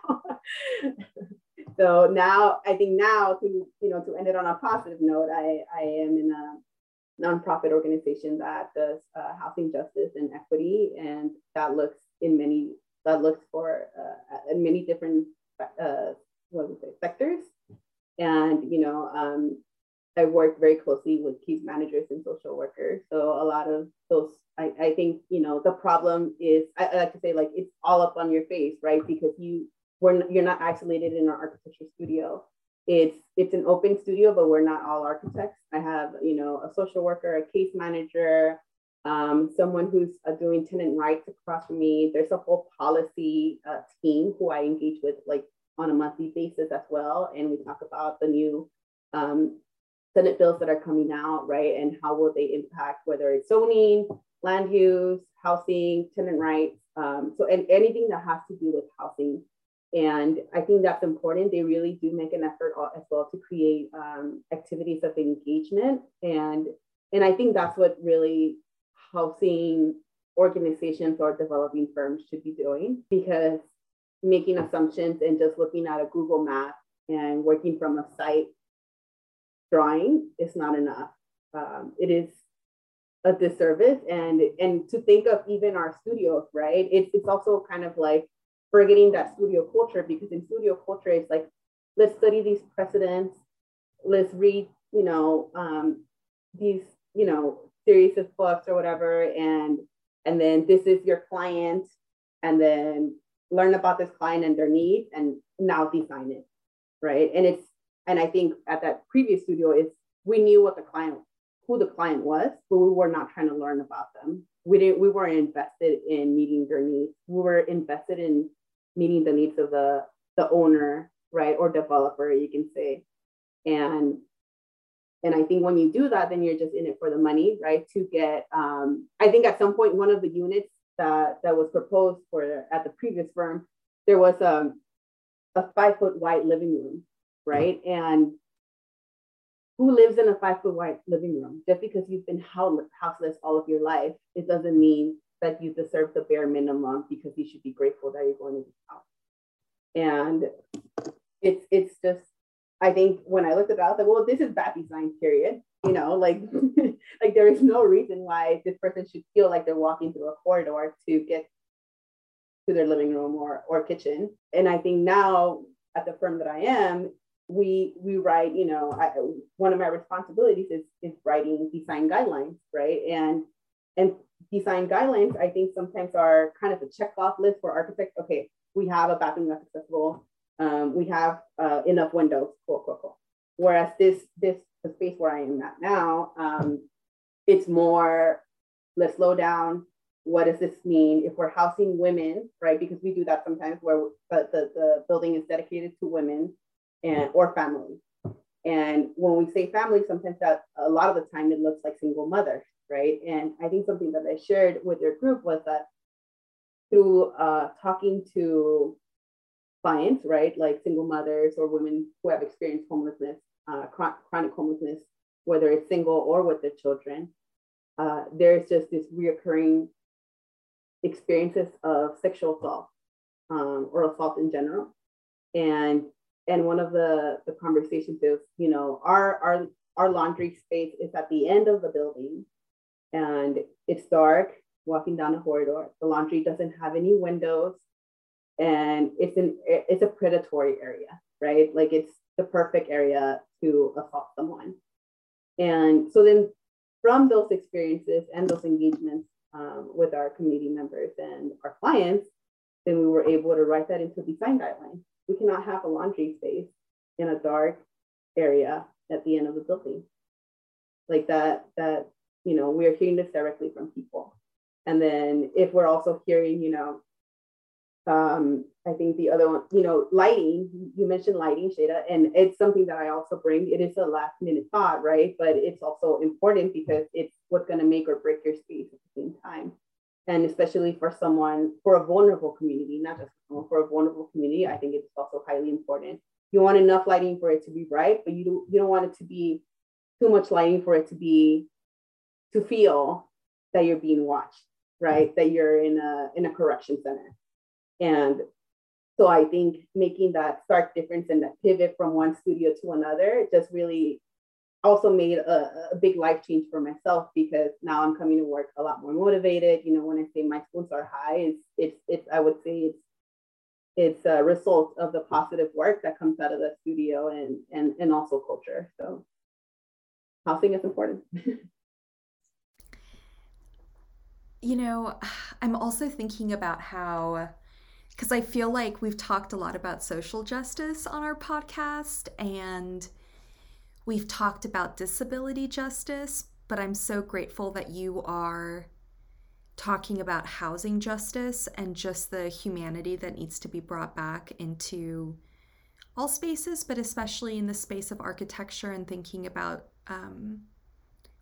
(laughs) so now I think now to you know to end it on a positive note, I I am in a nonprofit organization that does uh, housing justice and equity, and that looks in many that looks for uh, many different uh, what would say sectors, and you know um, I work very closely with case managers and social workers. So a lot of those, I, I think, you know, the problem is, I, I like to say, like, it's all up on your face, right? Because you, we're, you're not isolated in our architecture studio. It's, it's an open studio, but we're not all architects. I have, you know, a social worker, a case manager, um, someone who's uh, doing tenant rights across from me. There's a whole policy uh, team who I engage with like on a monthly basis as well. And we talk about the new um, Senate bills that are coming out, right? And how will they impact whether it's zoning, land use, housing, tenant rights, um, so and anything that has to do with housing. And I think that's important. They really do make an effort as well to create um, activities of engagement, and and I think that's what really housing organizations or developing firms should be doing because making assumptions and just looking at a Google map and working from a site drawing is not enough. Um, it is a disservice and and to think of even our studios, right? It's it's also kind of like forgetting that studio culture because in studio culture it's like let's study these precedents, let's read, you know, um, these, you know, series of books or whatever, and and then this is your client, and then learn about this client and their needs, and now design it, right? And it's and I think at that previous studio, it's we knew what the client, who the client was, but we were not trying to learn about them. We didn't, we weren't invested in meeting their needs. We were invested in meeting the needs of the the owner, right, or developer, you can say. And and I think when you do that, then you're just in it for the money, right? To get, um, I think at some point, one of the units that that was proposed for at the previous firm, there was um, a five foot wide living room right? And who lives in a five foot wide living room? Just because you've been houseless all of your life, it doesn't mean that you deserve the bare minimum because you should be grateful that you're going to be house. And it's it's just I think when I looked at it, I was like, well, this is bad design, period. You know, like (laughs) like there is no reason why this person should feel like they're walking through a corridor to get to their living room or or kitchen. And I think now at the firm that I am, we we write you know I, one of my responsibilities is is writing design guidelines right and and design guidelines i think sometimes are kind of a check off list for architects. Okay we have a bathroom that's accessible. Um, we have uh, enough windows cool cool cool. Whereas this this the space where i am at now um, it's more let's slow down. What does this mean? If we're housing women right? Because we do that sometimes where the, the, the building is dedicated to women and or family. And when we say family, sometimes that a lot of the time it looks like single mothers, right? And I think something that I shared with your group was that through uh, talking to clients, right, like single mothers or women who have experienced homelessness, uh, chronic homelessness, whether it's single or with their children, uh, there's just this reoccurring experiences of sexual assault um, or assault in general. And and one of the the conversations is you know our our our laundry space is at the end of the building and it's dark walking down a corridor the laundry doesn't have any windows and it's an it's a predatory area right like it's the perfect area to assault someone and so then from those experiences and those engagements um, with our community members and our clients, then we were able to write that into design guidelines. We cannot have a laundry space in a dark area at the end of the building. Like that, that, you know, we are hearing this directly from people. And then if we're also hearing, you know, um, I think the other one, you know, lighting, you mentioned lighting, Shada, and it's something that I also bring. It is a last minute thought, right? But it's also important because it's what's going to make or break your space at the same time. And especially for someone, for a vulnerable community, not just for a vulnerable community, I think it's also highly important. You want enough lighting for it to be bright, but you don't, you don't want it to be too much lighting for it to be, to feel that you're being watched, right? Mm-hmm. That you're in a, in a correction center and so I think making that stark difference and that pivot from one studio to another just really also made a, a, big life change for myself because now I'm coming to work a lot more motivated. You know, when I say my scores are high, it's it's it's I would say it's it's a result of the positive work that comes out of the studio and and and also culture. So housing is important. (laughs) you know, (sighs) I'm also thinking about how because I feel like we've talked a lot about social justice on our podcast and we've talked about disability justice, but I'm so grateful that you are talking about housing justice and just the humanity that needs to be brought back into all spaces, but especially in the space of architecture and thinking about um,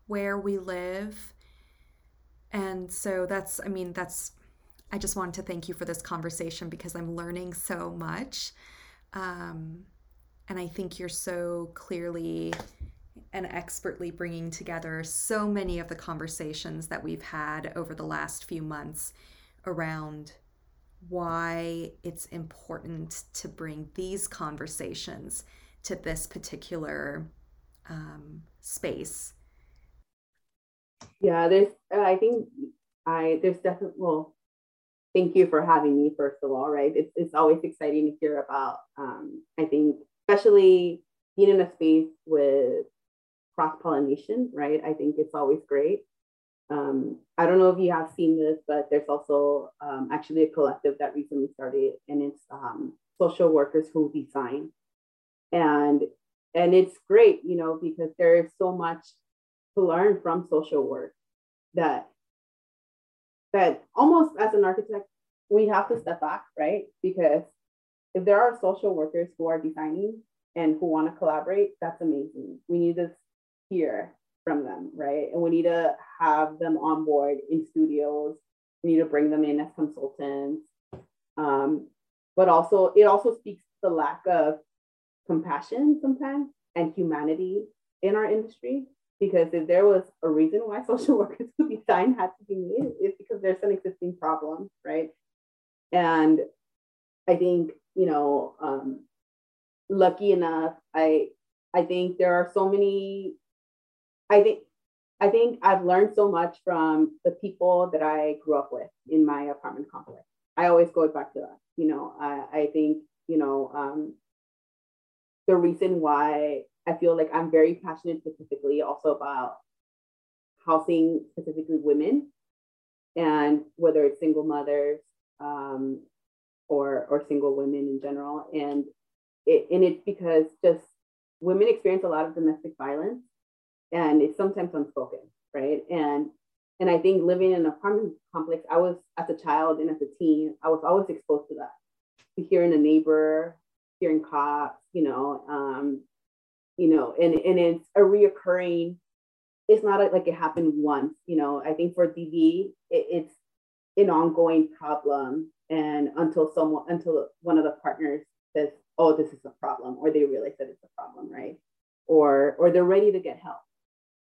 where we live. And so that's, I mean, that's I just wanted to thank you for this conversation because I'm learning so much. Um, and I think you're so clearly and expertly bringing together so many of the conversations that we've had over the last few months around why it's important to bring these conversations to this particular um, space. Yeah, there's, I think I, there's definitely, well, thank you for having me, first of all, right? It's, it's always exciting to hear about, um, I think, especially being in a space with cross pollination, right? I think it's always great. Um, I don't know if you have seen this, but there's also um, actually a collective that recently started, and it's um, social workers who design, and and it's great, you know, because there is so much to learn from social work that that almost as an architect, we have to step back, right? Because if there are social workers who are designing and who want to collaborate, that's amazing. We need to hear from them, right? And we need to have them on board in studios. We need to bring them in as consultants. Um, but also, it also speaks to the lack of compassion sometimes and humanity in our industry because if there was a reason why (laughs) social workers to be signed had to be made, it's because there's an existing problem, right? And I think, you know, um, lucky enough, I I think there are so many, I think I think I've learned so much from the people that I grew up with in my apartment complex. I always go back to that. You know, I, I think, you know, um, the reason why I feel like I'm very passionate specifically also about housing specifically women and whether it's single mothers um, or or single women in general and it, and it's because just women experience a lot of domestic violence and it's sometimes unspoken right and and I think living in an apartment complex, I was as a child and as a teen, I was always exposed to that. To hearing a neighbor, hearing cops, you know, um, you know, and, and it's a reoccurring, it's not like it happened once, you know, I think for DV, it, it's an ongoing problem. And until someone, until one of the partners says, oh, this is a problem, or they realize that it's a problem, right? Or, or they're ready to get help.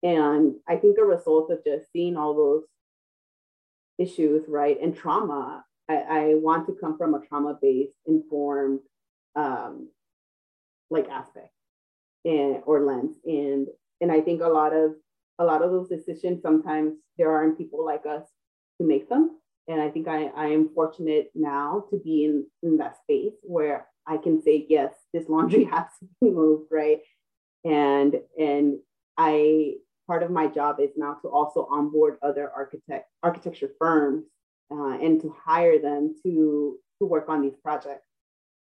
And I think a result of just seeing all those issues, right, and trauma, I, I want to come from a trauma-based, informed, um, like aspect and or lens and and i think a lot of a lot of those decisions sometimes there aren't people like us to make them. And i think i, I am fortunate now to be in, in that space where i can say yes this laundry (laughs) has to be moved right? And and i part of my job is now to also onboard other architect architecture firms uh, and to hire them to to work on these projects.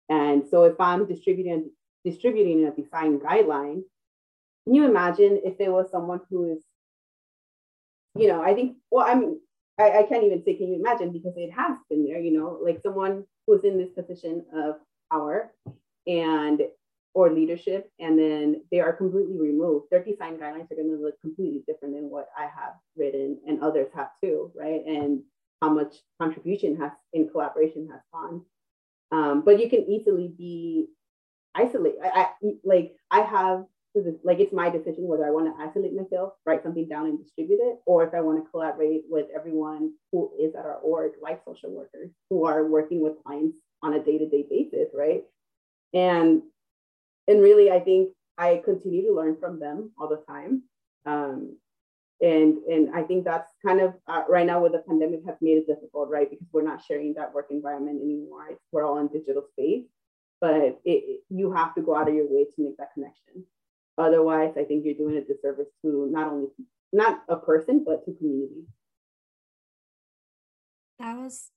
And so if I'm distributing distributing a design guideline, can you imagine if there was someone who is, you know, I think, well, I mean, I, I can't even say, can you imagine? Because it has been there, you know, like someone who's in this position of power and or leadership, and then they are completely removed. Their design guidelines are going to look completely different than what I have written and others have too, right? And how much contribution has in collaboration has gone. Um, but you can easily be isolated. I, I like I have like it's my decision whether I want to isolate myself, write something down and distribute it, or if I want to collaborate with everyone who is at our org, like social workers who are working with clients on a day-to-day basis, right? And and really, I think I continue to learn from them all the time. Um, and and I think that's kind of uh, right now with the pandemic has made it difficult, right? Because we're not sharing that work environment anymore. We're all in digital space, but it, you have to go out of your way to make that connection. Otherwise, I think you're doing a disservice to not only not a person but to community. That was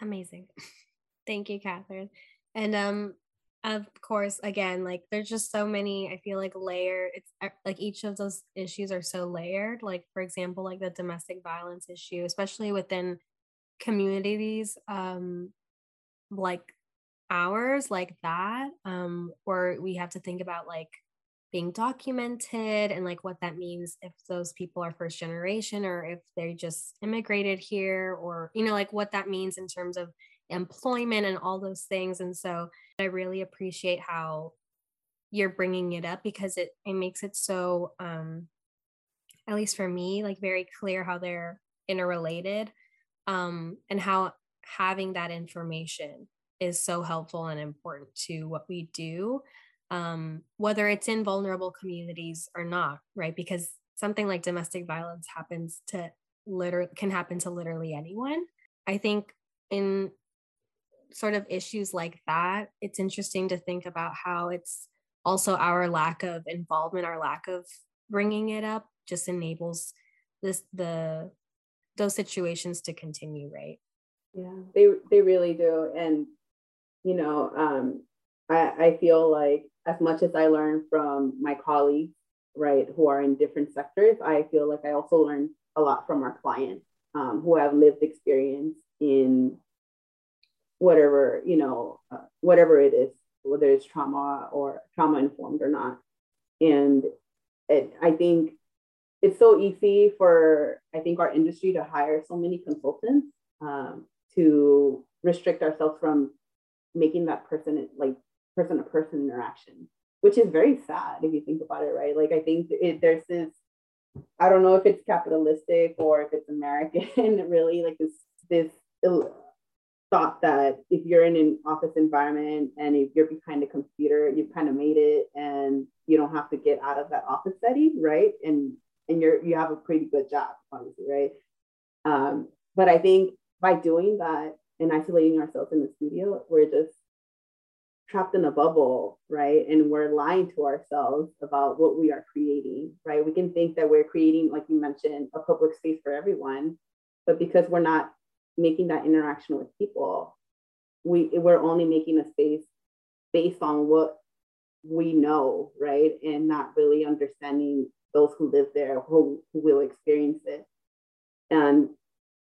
amazing. Thank you, Catherine. And um, of course again like there's just so many i feel like layer it's uh, like each of those issues are so layered like for example like the domestic violence issue especially within communities um like ours like that um where we have to think about like being documented and like what that means if those people are first generation or if they just immigrated here or you know like what that means in terms of employment and all those things. And so I really appreciate how you're bringing it up because it, it makes it so, um, at least for me, like very clear how they're interrelated um, and how having that information is so helpful and important to what we do, um, whether it's in vulnerable communities or not, right? Because something like domestic violence happens to literally can happen to literally anyone. I think in sort of issues like that, it's interesting to think about how it's also our lack of involvement, our lack of bringing it up just enables this the those situations to continue, right? Yeah, they they really do. And you know, um, I, I feel like as much as I learn from my colleagues, right, who are in different sectors, I feel like I also learn a lot from our clients um, who have lived experience in whatever you know uh, whatever it is whether it's trauma or trauma informed or not. And it, i think it's so easy for i think our industry to hire so many consultants um, to restrict ourselves from making that person like person to person interaction which is very sad if you think about it right like i think it, there's this i don't know if it's capitalistic or if it's american (laughs) really like this this thought that if you're in an office environment and if you're behind a computer, you've kind of made it and you don't have to get out of that office setting, right? And and you're you have a pretty good job, obviously, right? Um, but I think by doing that and isolating ourselves in the studio, we're just trapped in a bubble, right? And we're lying to ourselves about what we are creating, right? We can think that we're creating, like you mentioned, a public space for everyone, but because we're not making that interaction with people, we we're only making a space based on what we know, right? And not really understanding those who live there, who, who will experience it. And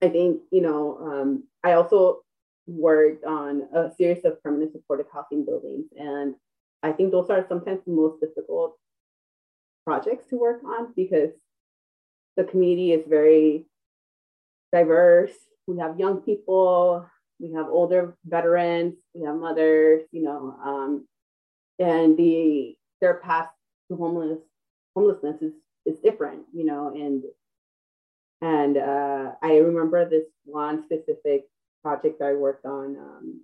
I think, you know, um, I also worked on a series of permanent supportive housing buildings. And I think those are sometimes the most difficult projects to work on because the community is very diverse we have young people, we have older veterans, we have mothers, you know, um, and the their path to homeless homelessness is is different, you know, and and uh, I remember this one specific project I worked on. Um,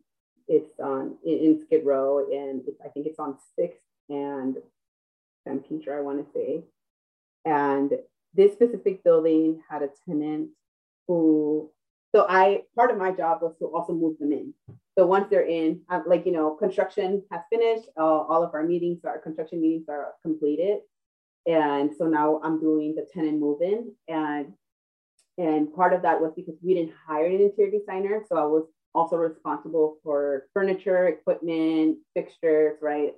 it's on in, in Skid Row, and I think it's on Sixth and San Pedro, I want to say. And this specific building had a tenant who so I part of my job was to also move them in. So once they're in, I'm, like you know, construction has finished. Uh, all of our meetings, our construction meetings are completed, And so now I'm doing the tenant move-in and and part of that was because we didn't hire an interior designer. So I was also responsible for furniture, equipment, fixtures, right?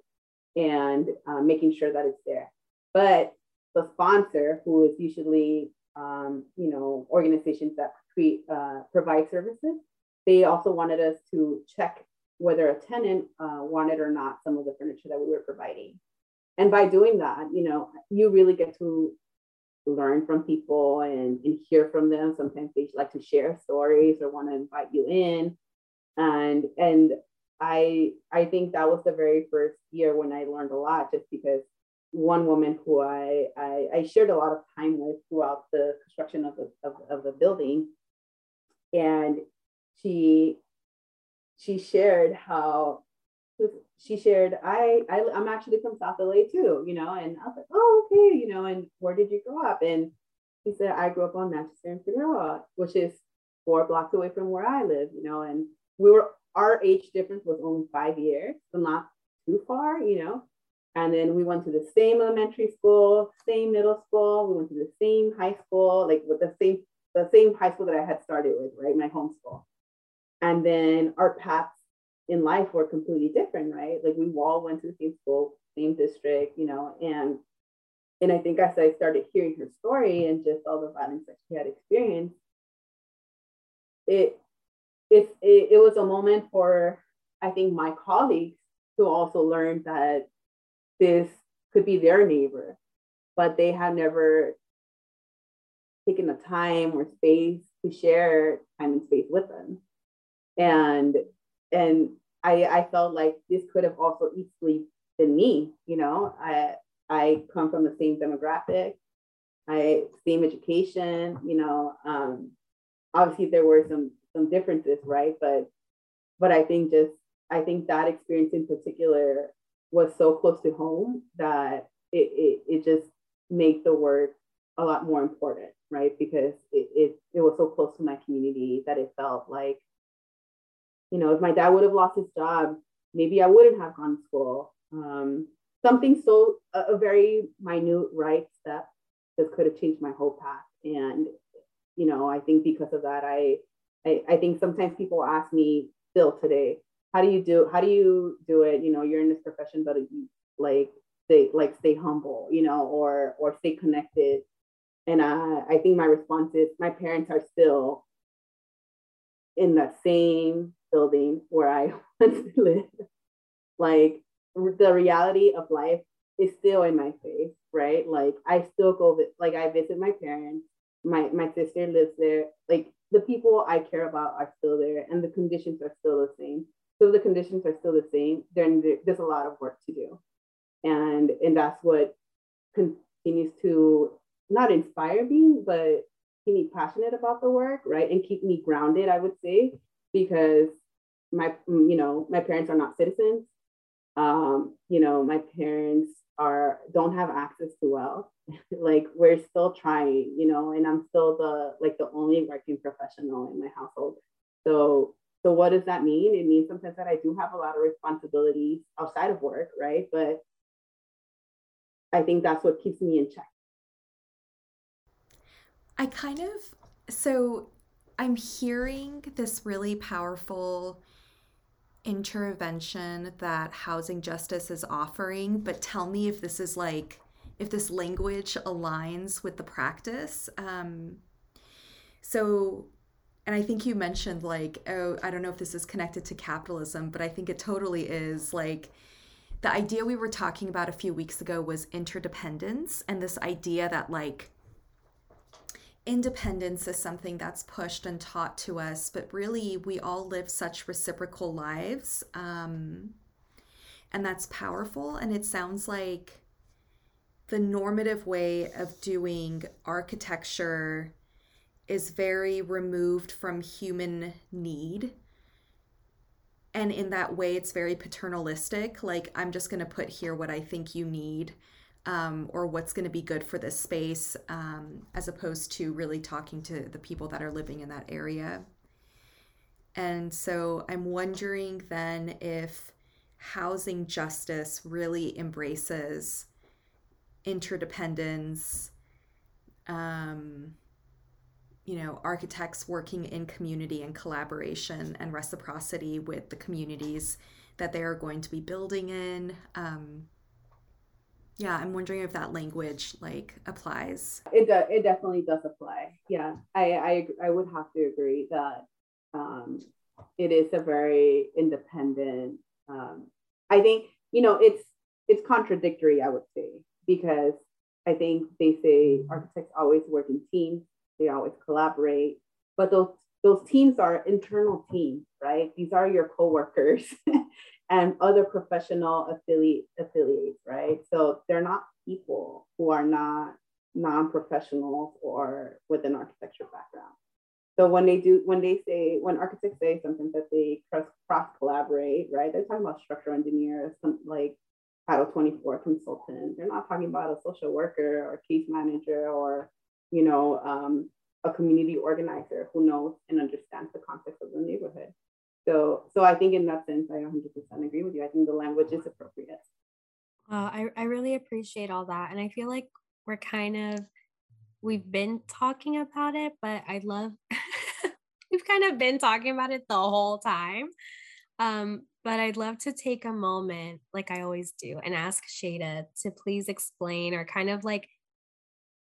And uh, making sure that it's there. But the sponsor, who is usually, um, you know, organizations that create, uh, provide services, they also wanted us to check whether a tenant uh, wanted or not some of the furniture that we were providing. And by doing that, you know, you really get to learn from people and, and hear from them. Sometimes they like to share stories or want to invite you in. And and I I think that was the very first year when I learned a lot just because one woman who I, I, I shared a lot of time with throughout the construction of the of, of the building. And she she shared how she shared, I, I I'm actually from South LA too, you know, and I was like, oh, okay, you know, and where did you grow up? And he said, I grew up on Manchester and Figueroa, which is four blocks away from where I live, you know, and we were our age difference was only five years, so not too far, you know. And then we went to the same elementary school, same middle school. We went to the same high school, like with the same the same high school that I had started with, right? My home school. And then our paths in life were completely different, right? Like we all went to the same school, same district, you know, and and I think as I started hearing her story and just all the violence that she had experienced, it it it, it was a moment for I think my colleagues to also learn that this could be their neighbor, but they have never taken the time or space to share time and space with them. And and I, I felt like this could have also easily been me. You know, I I come from the same demographic, I same education. You know, um, obviously there were some some differences, right? But but I think just I think that experience in particular was so close to home that it it, it just made the work a lot more important, right? Because it, it it was so close to my community that it felt like you know, if my dad would have lost his job, maybe I wouldn't have gone to school. Um, something so a, a, very minute right step that could have changed my whole path. And you know, I think because of that, I, I I think sometimes people ask me still today, how do you do how do you do it? You know, you're in this profession, but like stay like stay humble, you know, or or stay connected. And uh, I think my response is my parents are still in that same building where I (laughs) want to live. Like the reality of life is still in my face, right? Like I still go, like I visit my parents. My my sister lives there. Like the people I care about are still there, and the conditions are still the same. So the conditions are still the same. Then there's a lot of work to do, and and that's what continues to not inspire me, but keep me passionate about the work, right? And keep me grounded, I would say, because my you know my parents are not citizens. Um, you know my parents are don't have access to wealth. (laughs) Like we're still trying you know and i'm still the like the only working professional in my household. So so what does that mean? It means sometimes that i do have a lot of responsibilities outside of work right? But i think that's what keeps me in check. I kind of so i'm hearing this really powerful intervention that housing justice is offering, but tell me if this is like, if this language aligns with the practice. Um, so, and I think you mentioned like, oh, I don't know if this is connected to capitalism, but I think it totally is. Like, the idea we were talking about a few weeks ago was interdependence, and this idea that like independence is something that's pushed and taught to us, but really we all live such reciprocal lives. Um, and that's powerful. And it sounds like the normative way of doing architecture is very removed from human need. And in that way, it's very paternalistic. Like, I'm just going to put here what I think you need um, or what's going to be good for this space, um, as opposed to really talking to the people that are living in that area. And so I'm wondering then if housing justice really embraces interdependence, um, you know, architects working in community and collaboration and reciprocity with the communities that they are going to be building in. Um, yeah, I'm wondering if that language like applies. It does. It definitely does apply. Yeah, I I, I would have to agree that um, it is a very independent. Um, I think you know it's it's contradictory. I would say because I think they say architects always work in teams. They always collaborate, but those those teams are internal teams, right? These are your coworkers (laughs) and other professional affiliate affiliates, right? So they're not people who are not non-professionals or with an architecture background. So when they do, when they say, when architects say something that they cross, collaborate, right? They're talking about structural engineers, some like Title 24 consultant. They're not talking about a social worker or case manager or, you know, um, a community organizer who knows and understands the context of the neighborhood. So, so I think in that sense, I 100% agree with you. I think the language is appropriate. I, I really appreciate all that. And I feel like we're kind of, we've been talking about it, but I love, (laughs) we've kind of been talking about it the whole time. Um, but I'd love to take a moment, like I always do, and ask Shada to please explain or kind of like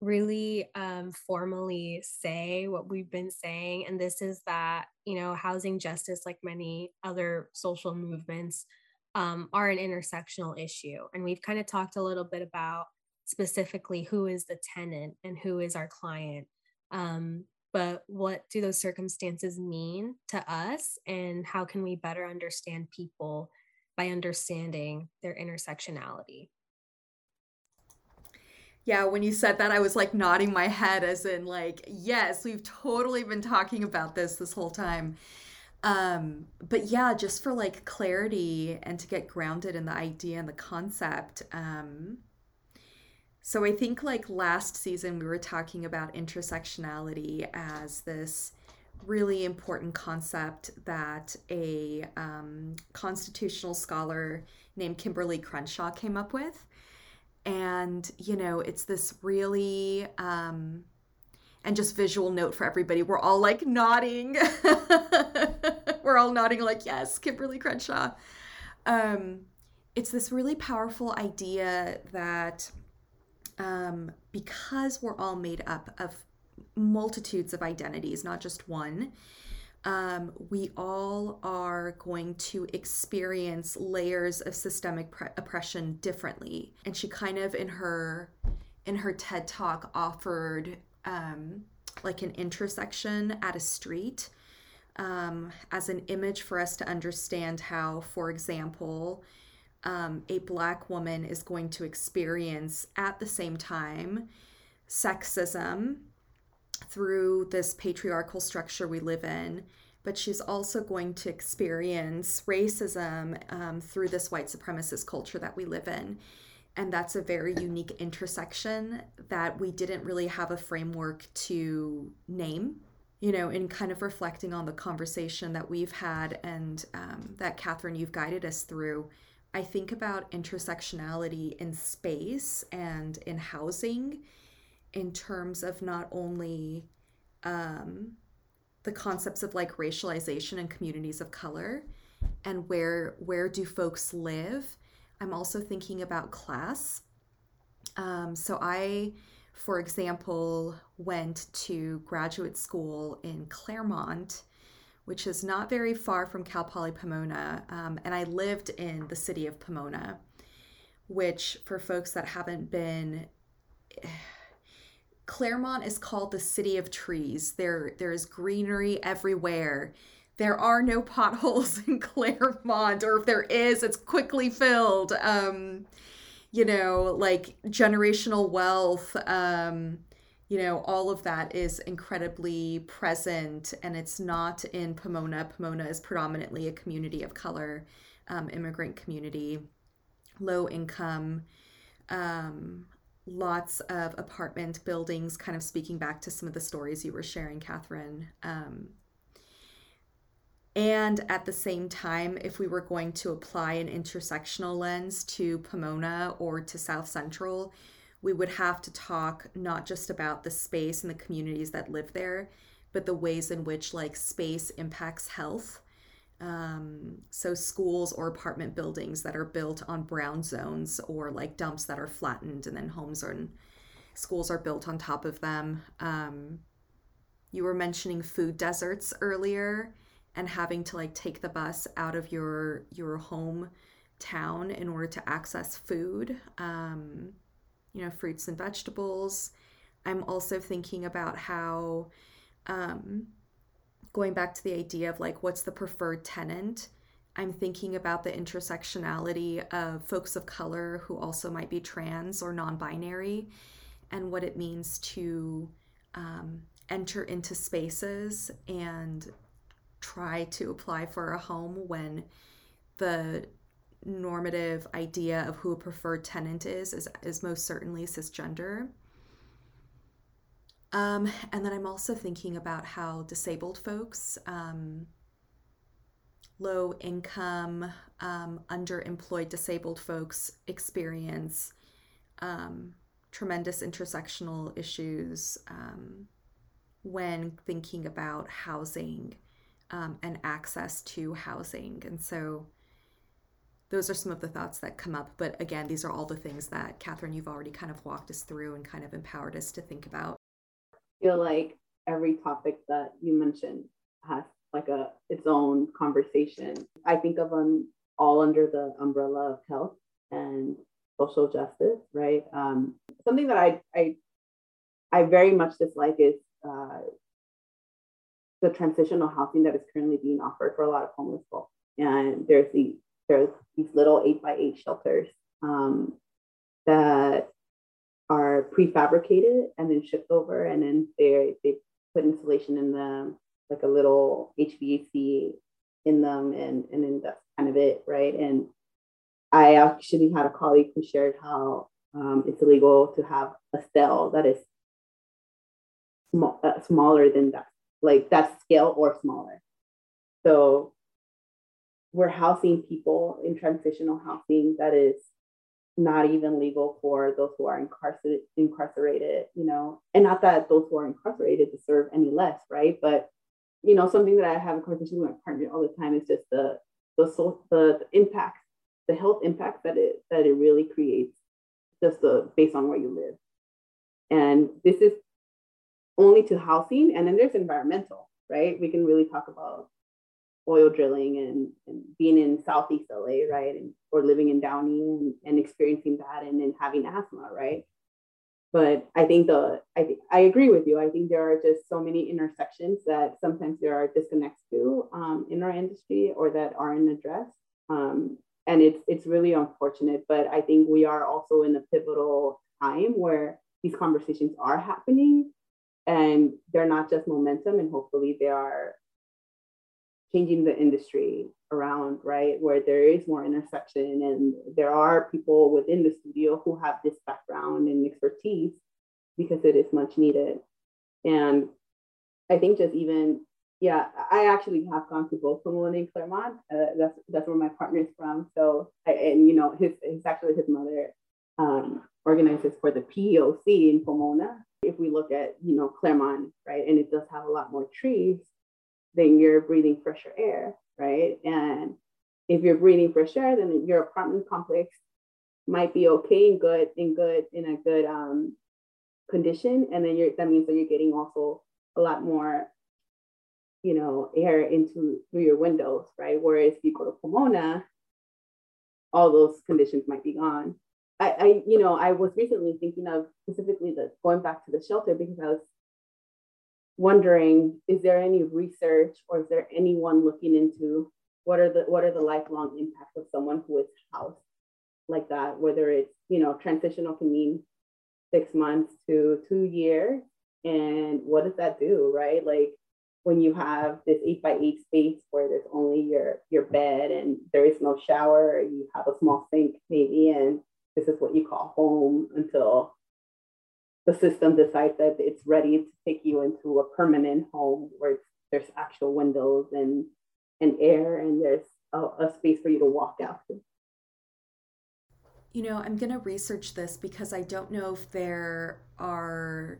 really um, formally say what we've been saying. And this is that, you know, housing justice, like many other social movements, um, are an intersectional issue. And we've kind of talked a little bit about specifically who is the tenant and who is our client. Um, but what do those circumstances mean to us? And how can we better understand people by understanding their intersectionality? Yeah, when you said that, I was like nodding my head, as in, like, yes, we've totally been talking about this this whole time. Um, but yeah, just for like clarity and to get grounded in the idea and the concept. Um, so I think like last season, we were talking about intersectionality as this really important concept that a um, constitutional scholar named Kimberlé Crenshaw came up with and you know it's this really um and just visual note for everybody we're all like nodding. (laughs) We're all nodding like yes Kimberlé Crenshaw. Um it's this really powerful idea that um because we're all made up of multitudes of identities not just one um, we all are going to experience layers of systemic pre- oppression differently. And she kind of in her in her TED talk offered um, like an intersection at a street um, as an image for us to understand how, for example, um, a black woman is going to experience at the same time sexism through this patriarchal structure we live in, but she's also going to experience racism um, through this white supremacist culture that we live in. And that's a very unique intersection that we didn't really have a framework to name, you know, in kind of reflecting on the conversation that we've had and um, that Catherine, you've guided us through. I think about intersectionality in space and in housing in terms of not only um, the concepts of like racialization and communities of color and where where do folks live i'm also thinking about class. Um, so i for example went to graduate school in claremont which is not very far from cal poly pomona um, and i lived in the city of pomona which for folks that haven't been Claremont is called the city of trees. There there is greenery everywhere. There are no (laughs) potholes in Claremont, or if there is, it's quickly filled. Um, you know, like generational wealth, um, you know, all of that is incredibly present, and it's not in Pomona. Pomona is predominantly a community of color, um, immigrant community, low income. Um, lots of apartment buildings, kind of speaking back to some of the stories you were sharing, Catherine. Um, and at the same time, if we were going to apply an intersectional lens to Pomona or to South Central, we would have to talk not just about the space and the communities that live there, but the ways in which like space impacts health. Um, so schools or apartment buildings that are built on brown zones or like dumps that are flattened and then homes and schools are built on top of them. Um, you were mentioning food deserts earlier and having to like take the bus out of your your home town in order to access food um, you know fruits and vegetables i'm also thinking about how um, going back to the idea of like what's the preferred tenant i'm thinking about the intersectionality of folks of color who also might be trans or non-binary and what it means to um, enter into spaces and try to apply for a home when the normative idea of who a preferred tenant is is, is most certainly cisgender. Um, and then I'm also thinking about how disabled folks, um, low income, um, underemployed disabled folks experience um, tremendous intersectional issues um, when thinking about housing um, and access to housing. And so those are some of the thoughts that come up. But again, these are all the things that Catherine, you've already kind of walked us through and kind of empowered us to think about. Feel like every topic that you mentioned has like a its own conversation. I think of them all under the umbrella of health and social justice, right? Um, something that I, I I very much dislike is uh, the transitional housing that is currently being offered for a lot of homeless folks. And there's the there's these little eight by eight shelters um, that are prefabricated and then shipped over, and then they they put insulation in them, like a little HVAC in them, and and then that's kind of it, right? And I actually had a colleague who shared how um, it's illegal to have a cell that is small, uh, smaller than that, like that scale or smaller. So we're housing people in transitional housing that is not even legal for those who are incarcerated, incarcerated, you know, and not that those who are incarcerated deserve any less, right? But you know, something that I have a conversation with my partner all the time is just the the the, the impact, the health impact that it that it really creates, just the based on where you live. And this is only to housing, and then there's environmental, right? We can really talk about oil drilling and, and being in Southeast LA, right? And or living in Downey and, and experiencing that and then having asthma, right? But I think the I think I agree with you. I think there are just so many intersections that sometimes there are disconnects to um, in our industry or that aren't addressed. Um, and it's it's really unfortunate. But I think we are also in a pivotal time where these conversations are happening and they're not just momentum and hopefully they are changing the industry around right where there is more intersection and there are people within the studio who have this background and expertise because it is much needed. And i think just even yeah i actually have gone to both pomona and claremont uh, that's that's where my partner is from. So I, and you know his, his actually his mother um, organizes for the POC in Pomona. If we look at, you know, Claremont, right, and it does have a lot more trees, then you're breathing fresher air, right? And if you're breathing fresh air, then your apartment complex might be okay and good and good in a good um, condition, and then you're that means that you're getting also a lot more, you know, air into through your windows, right? Whereas if you go to Pomona, all those conditions might be gone. I, I, you know, I was recently thinking of specifically the going back to the shelter because I was wondering, is there any research or is there anyone looking into what are the what are the lifelong impacts of someone who is housed like that, whether it's, you know, transitional can mean six months to two years. And what does that do, right? Like when you have this eight by eight space where there's only your your bed and there is no shower, you have a small sink maybe, and this is what you call home until the system decides that it's ready to take you into a permanent home where there's actual windows and and air and there's a, a space for you to walk out to. You know, I'm going to research this because I don't know if there are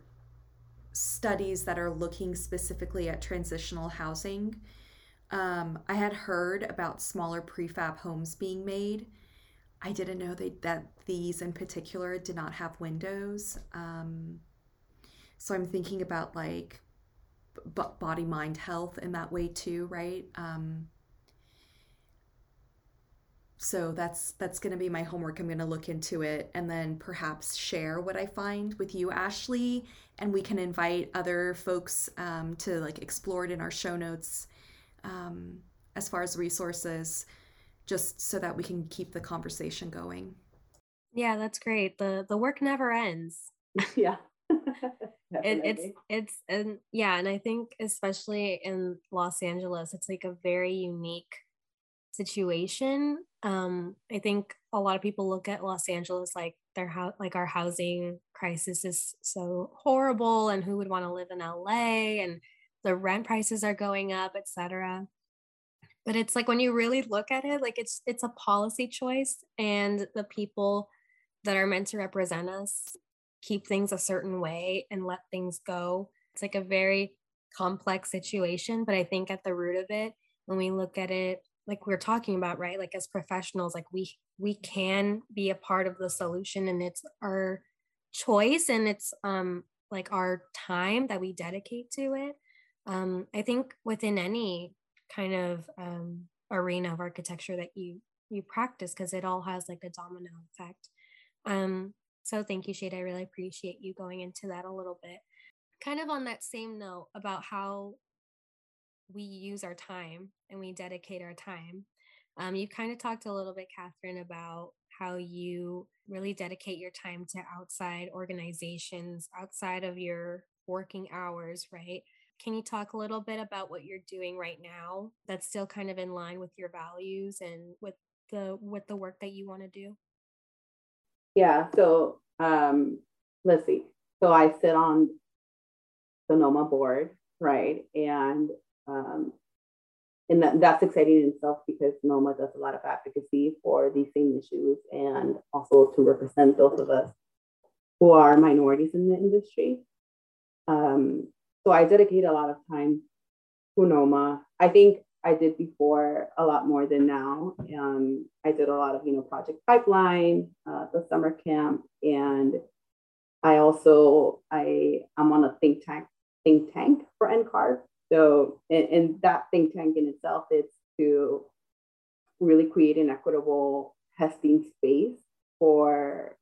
studies that are looking specifically at transitional housing. Um, I had heard about smaller prefab homes being made. I didn't know they, that these in particular did not have windows. Um, so I'm thinking about like b- body mind health in that way too, right? Um, so that's that's going to be my homework i'm going to look into it and then perhaps share what i find with you ashley and we can invite other folks um, to like explore it in our show notes um, as far as resources just so that we can keep the conversation going. Yeah that's great. The the work never ends. (laughs) Yeah. (laughs) It, it's it's and yeah and i think especially in los angeles it's like a very unique situation. Um, I think a lot of people look at Los Angeles like their house, like our housing crisis is so horrible, and who would want to live in LA, and the rent prices are going up, etc. But it's like when you really look at it, like it's it's a policy choice, and the people that are meant to represent us keep things a certain way and let things go. It's like a very complex situation, but I think at the root of it, when we look at it like we're talking about right like as professionals like we we can be a part of the solution and it's our choice and it's um like our time that we dedicate to it um i think within any kind of um arena of architecture that you you practice because it all has like a domino effect um so thank you Shada i really appreciate you going into that a little bit kind of on that same note about how we use our time and we dedicate our time. Um, you kind of talked a little bit, Catherine, about how you really dedicate your time to outside organizations outside of your working hours, right? Can you talk a little bit about what you're doing right now that's still kind of in line with your values and with the with the work that you want to do? Yeah, so um let's see. So I sit on the NOMA board, right? And um, and that, that's exciting in itself because NOMA does a lot of advocacy for these same issues and also to represent those of us who are minorities in the industry. Um, so I dedicate a lot of time to NOMA. I think I did before a lot more than now. Um, I did a lot of, you know, Project Pipeline, uh, the summer camp, and I also I am on a think tank think tank for NCARB, so, and, and that think tank in itself is to really create an equitable testing space for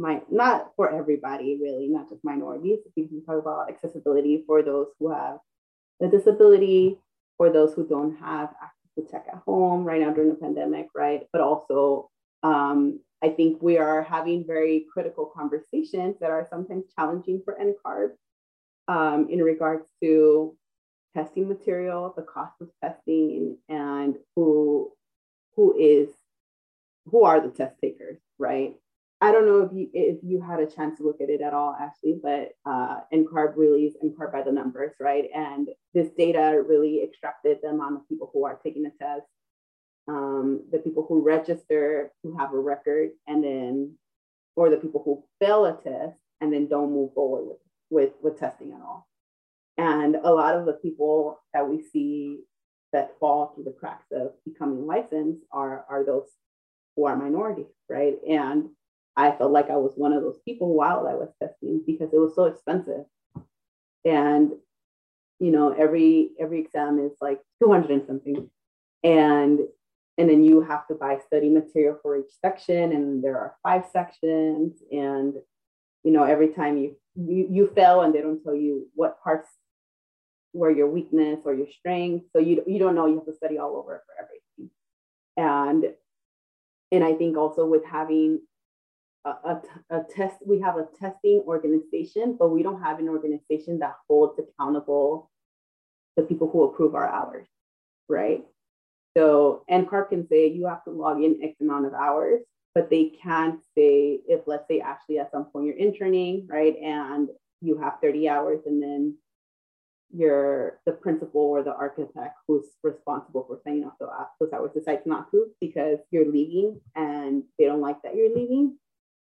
my not for everybody really, not just minorities. We can talk about accessibility for those who have a disability, for those who don't have access to tech at home right now during the pandemic, right? But also, um, I think we are having very critical conversations that are sometimes challenging for NCARB um, in regards to testing material, the cost of testing, and who who is who are the test takers, right? I don't know if you if you had a chance to look at it at all, Ashley, but uh, NCARB really is NCARB by the numbers, right? And this data really extracted the amount of people who are taking the test, um, the people who register, who have a record, and then, or the people who fail a test and then don't move forward with with, with testing at all. And a lot of the people that we see that fall through the cracks of becoming licensed are, are those who are minorities, right? And I felt like I was one of those people while I was testing because it was so expensive. And you know, every every exam is like 200 and something. And and then you have to buy study material for each section, and there are five sections. And you know, every time you you, you fail and they don't tell you what parts where your weakness or your strength. So you, you don't know, you have to study all over for everything. And, and I think also with having a, a, test, we have a testing organization, but we don't have an organization that holds accountable the people who approve our hours, right? So NCARB can say you have to log in X amount of hours, but they can't say if let's say Ashley at some point you're interning, right? And you have 30 hours and then you're the principal or the architect who's responsible for signing off those hours decides not to because you're leaving and they don't like that you're leaving.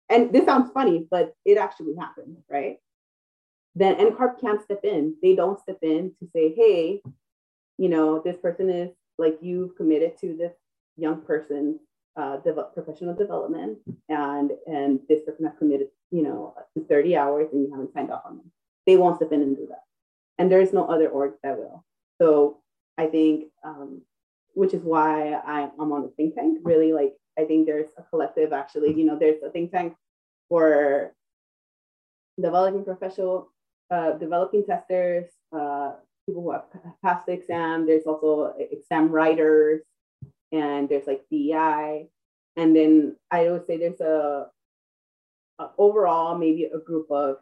And this sounds funny, but it actually happened, right? Then NCARB can't step in. They don't step in to say, hey, you know, this person is like you've committed to this young person uh, professional development and and this person has committed you know to 30 hours and you haven't signed off on them they won't step in and do that and there's no other org that will so i think um, which is why I, i'm on the think tank really like i think there's a collective actually you know there's a think tank for developing professional uh, developing testers uh, people who have passed the exam there's also exam writers and there's like DEI. And then I would say there's a, a overall maybe a group of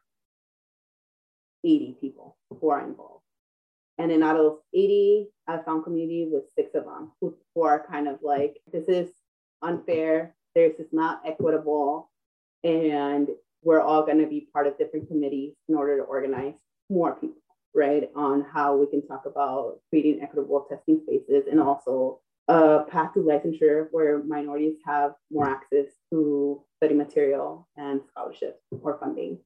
80 people who are involved. And then out of those 80, I found community with six of them who, who are kind of like, this is unfair, this is not equitable, and we're all going to be part of different committees in order to organize more people, right? On how we can talk about creating equitable testing spaces and also a path to licensure where minorities have more access to study material and scholarships or funding.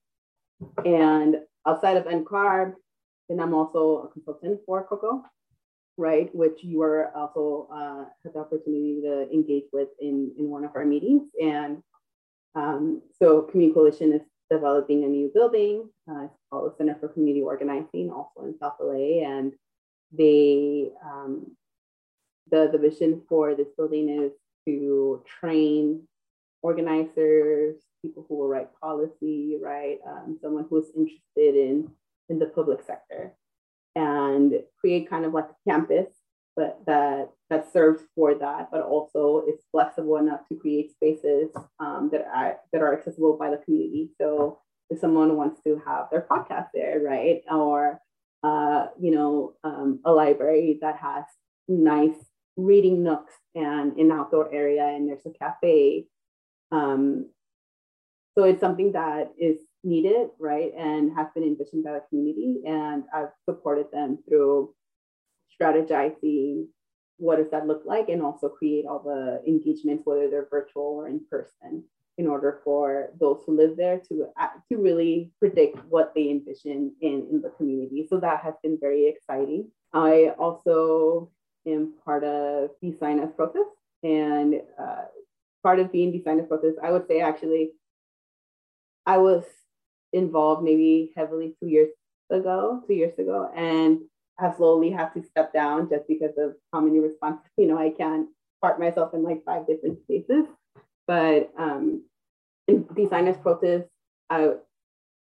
And outside of NCARB, then I'm also a consultant for COCO, right, which you are also uh, had the opportunity to engage with in, in one of our meetings. And um, so Community Coalition is developing a new building. Uh, it's called the Center for Community Organizing, also in South LA. And they um, the, the vision for this building is to train organizers, people who will write policy, right? Um, someone who's interested in, in the public sector and create kind of like a campus but that that serves for that, but also it's flexible enough to create spaces um, that are that are accessible by the community. So if someone wants to have their podcast there, right, or uh, you know, um, a library that has nice reading nooks and an outdoor area and there's a cafe um, so it's something that is needed right and has been envisioned by the community and i've supported them through strategizing what does that look like and also create all the engagements whether they're virtual or in person in order for those who live there to to really predict what they envision in, in the community so that has been very exciting i also am part of Design as Protest. And uh, part of being Design as Protest, I would say actually, I was involved maybe heavily two years ago, two years ago, and have slowly had to step down just because of how many responses, (laughs) you know, I can't part myself in like five different spaces. But um, in Design as Protest, I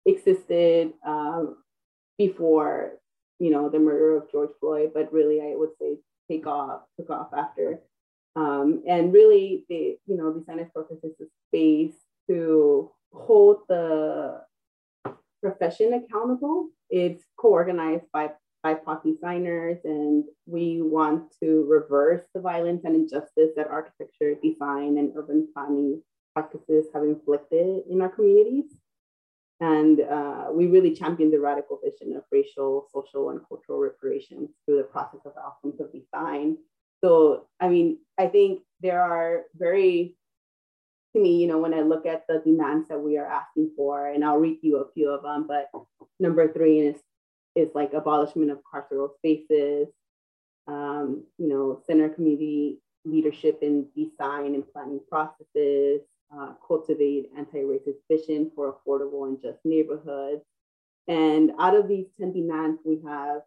existed um, before, you know, the murder of George Floyd, but really I would say take off, took off after. Um, and really, the you know, Design as Protest is a space to hold the profession accountable. It's co-organized by BIPOC designers, and we want to reverse the violence and injustice that architecture, design, and urban planning practices have inflicted in our communities. And uh, we really champion the radical vision of racial, social, and cultural reparations through the process of outcomes of design. So, I mean, I think there are very, me, you know, when I look at the demands that we are asking for, and I'll read you a few of them, but number three is, is like abolishment of carceral spaces, um, you know, center community leadership in design and planning processes, uh, cultivate anti-racist vision for affordable and just neighborhoods. And out of these 10 demands, we have,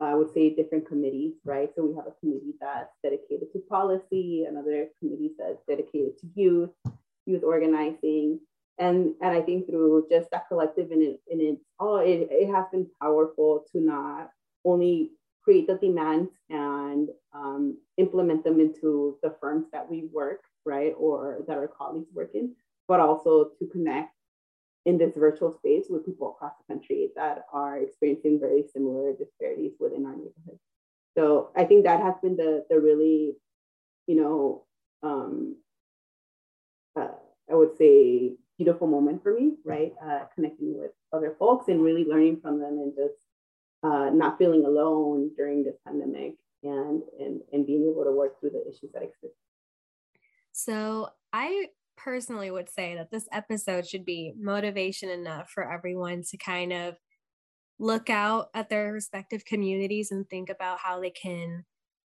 I would say, different committees, right? So we have a committee that's dedicated to policy, another committee that's dedicated to youth, youth organizing. And, and I think through just that collective in it, in its all, it, it has been powerful to not only create the demands and um, implement them into the firms that we work right, or that our colleagues work in, but also to connect in this virtual space with people across the country that are experiencing very similar disparities within our neighborhood. So I think that has been the the really, you know, um, uh, I would say beautiful moment for me, right? Uh, connecting with other folks and really learning from them and just uh, not feeling alone during this pandemic and, and, and being able to work through the issues that exist. So I personally would say that this episode should be motivation enough for everyone to kind of look out at their respective communities and think about how they can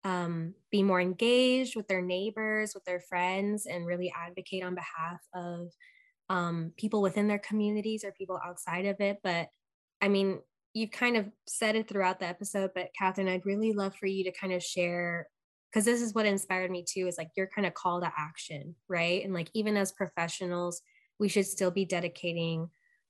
um, be more engaged with their neighbors, with their friends, and really advocate on behalf of um, people within their communities or people outside of it. But I mean, you've kind of said it throughout the episode, but Catherine, I'd really love for you to kind of share because this is what inspired me too is like your kind of call to action, right? And like even as professionals, we should still be dedicating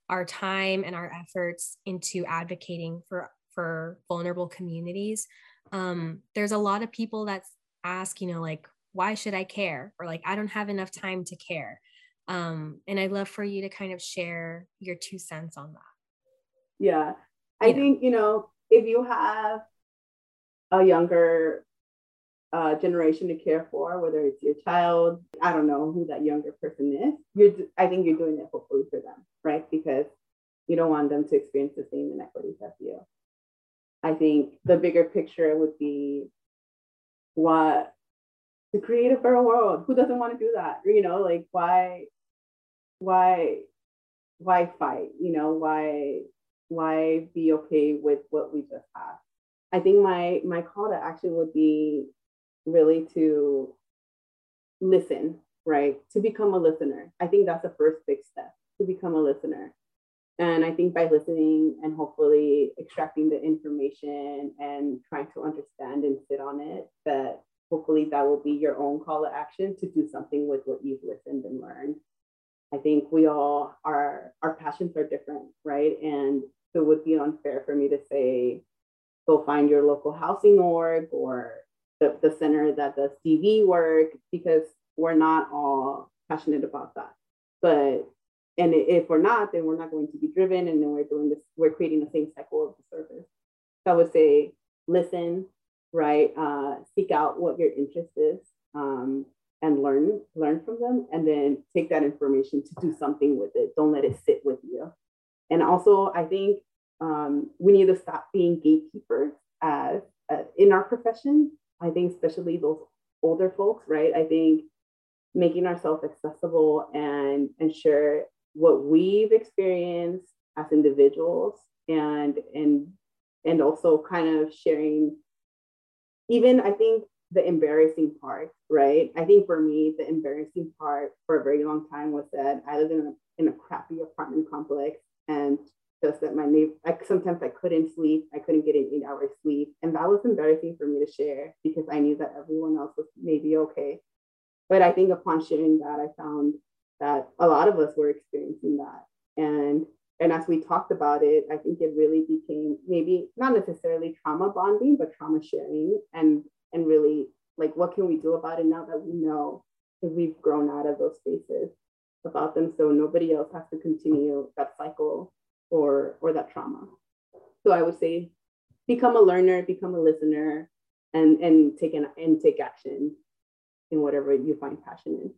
our time and our efforts into advocating for for vulnerable communities. Um, there's a lot of people that ask, you know, like, why should I care? Or like, I don't have enough time to care. Um, and I'd love for you to kind of share your two cents on that. Yeah. I think, you know, if you have a younger uh, generation to care for, whether it's your child, I don't know who that younger person is, you're, I think you're doing it hopefully for them, right? Because you don't want them to experience the same inequities as you. I think the bigger picture would be what to create a fairer world. Who doesn't want to do that? You know, like why, why, why fight? You know, why why be okay with what we just have? I think my my call to action would be really to listen, right? To become a listener. I think that's the first big step to become a listener. And I think by listening and hopefully extracting the information and trying to understand and sit on it, that hopefully that will be your own call to action to do something with what you've listened and learned. I think we all are, our passions are different, right? And so it would be unfair for me to say, go find your local housing org or the, the center that does CV work, because we're not all passionate about that. But and if we're not, then we're not going to be driven, and then we're doing this. We're creating the same cycle of the service. So I would say, listen, right? Uh, seek out what your interest is, um, and learn learn from them, and then take that information to do something with it. Don't let it sit with you. And also, I think um, we need to stop being gatekeepers as uh, in our profession. I think especially those older folks, right? I think making ourselves accessible and ensure what we've experienced as individuals and and and also kind of sharing even I think the embarrassing part, right? I think for me, the embarrassing part for a very long time was that I lived in a, in a crappy apartment complex and just that my neighbor, I, sometimes I couldn't sleep. I couldn't get an eight hour sleep. And that was embarrassing for me to share because I knew that everyone else was maybe okay. But I think upon sharing that, I found that a lot of us were experiencing that. And and as we talked about it, I think it really became maybe not necessarily trauma bonding, but trauma sharing and and really like what can we do about it now that we know if we've grown out of those spaces about them so nobody else has to continue that cycle or or that trauma. So I would say become a learner, become a listener, and and take an and take action in whatever you find passion in.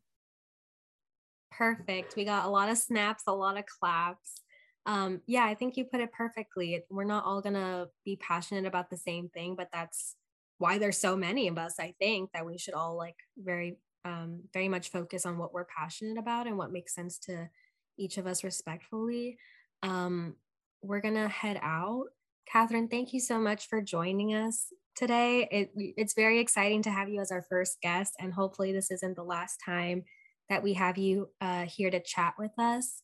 Perfect. We got a lot of snaps, a lot of claps. Um, yeah, I think you put it perfectly. We're not all gonna be passionate about the same thing, but that's why there's so many of us. I think that we should all like very, um, very much focus on what we're passionate about and what makes sense to each of us respectfully um, we're going to head out. Catherine, thank you so much for joining us today. It, it's very exciting to have you as our first guest, and hopefully, this isn't the last time that we have you uh, here to chat with us.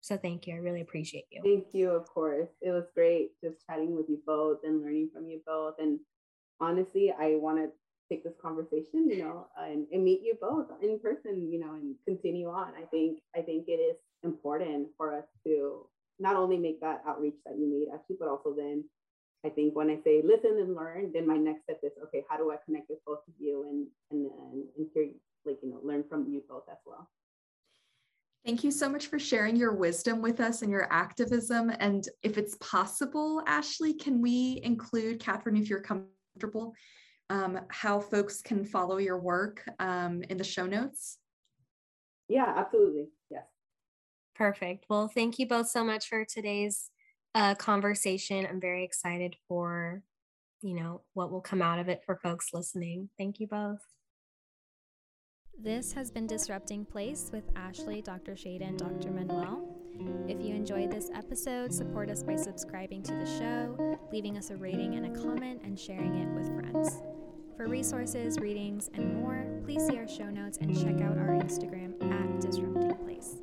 So, thank you. I really appreciate you. Thank you, of course. It was great just chatting with you both and learning from you both. And honestly, I want to take this conversation, you know, and, and meet you both in person, you know, and continue on. I think I think it is important for us to not only make that outreach that you made actually, but also then I think when I say listen and learn, then my next step is okay, how do I connect with both of you and and and, and hear like you know learn from you both as well. Thank you so much for sharing your wisdom with us and your activism. And if it's possible, Ashley, can we include Catherine, if you're comfortable, um, how folks can follow your work um, in the show notes? Yeah, absolutely. Yes. Perfect. Well, thank you both so much for today's a conversation. I'm very excited for, you know, what will come out of it for folks listening. Thank you both. This has been Disrupting Place with Ashley, Dr. Shada, and Dr. Manuel. If you enjoyed this episode, support us by subscribing to the show, leaving us a rating and a comment, and sharing it with friends. For resources, readings, and more, please see our show notes and check out our Instagram at Disrupting Place.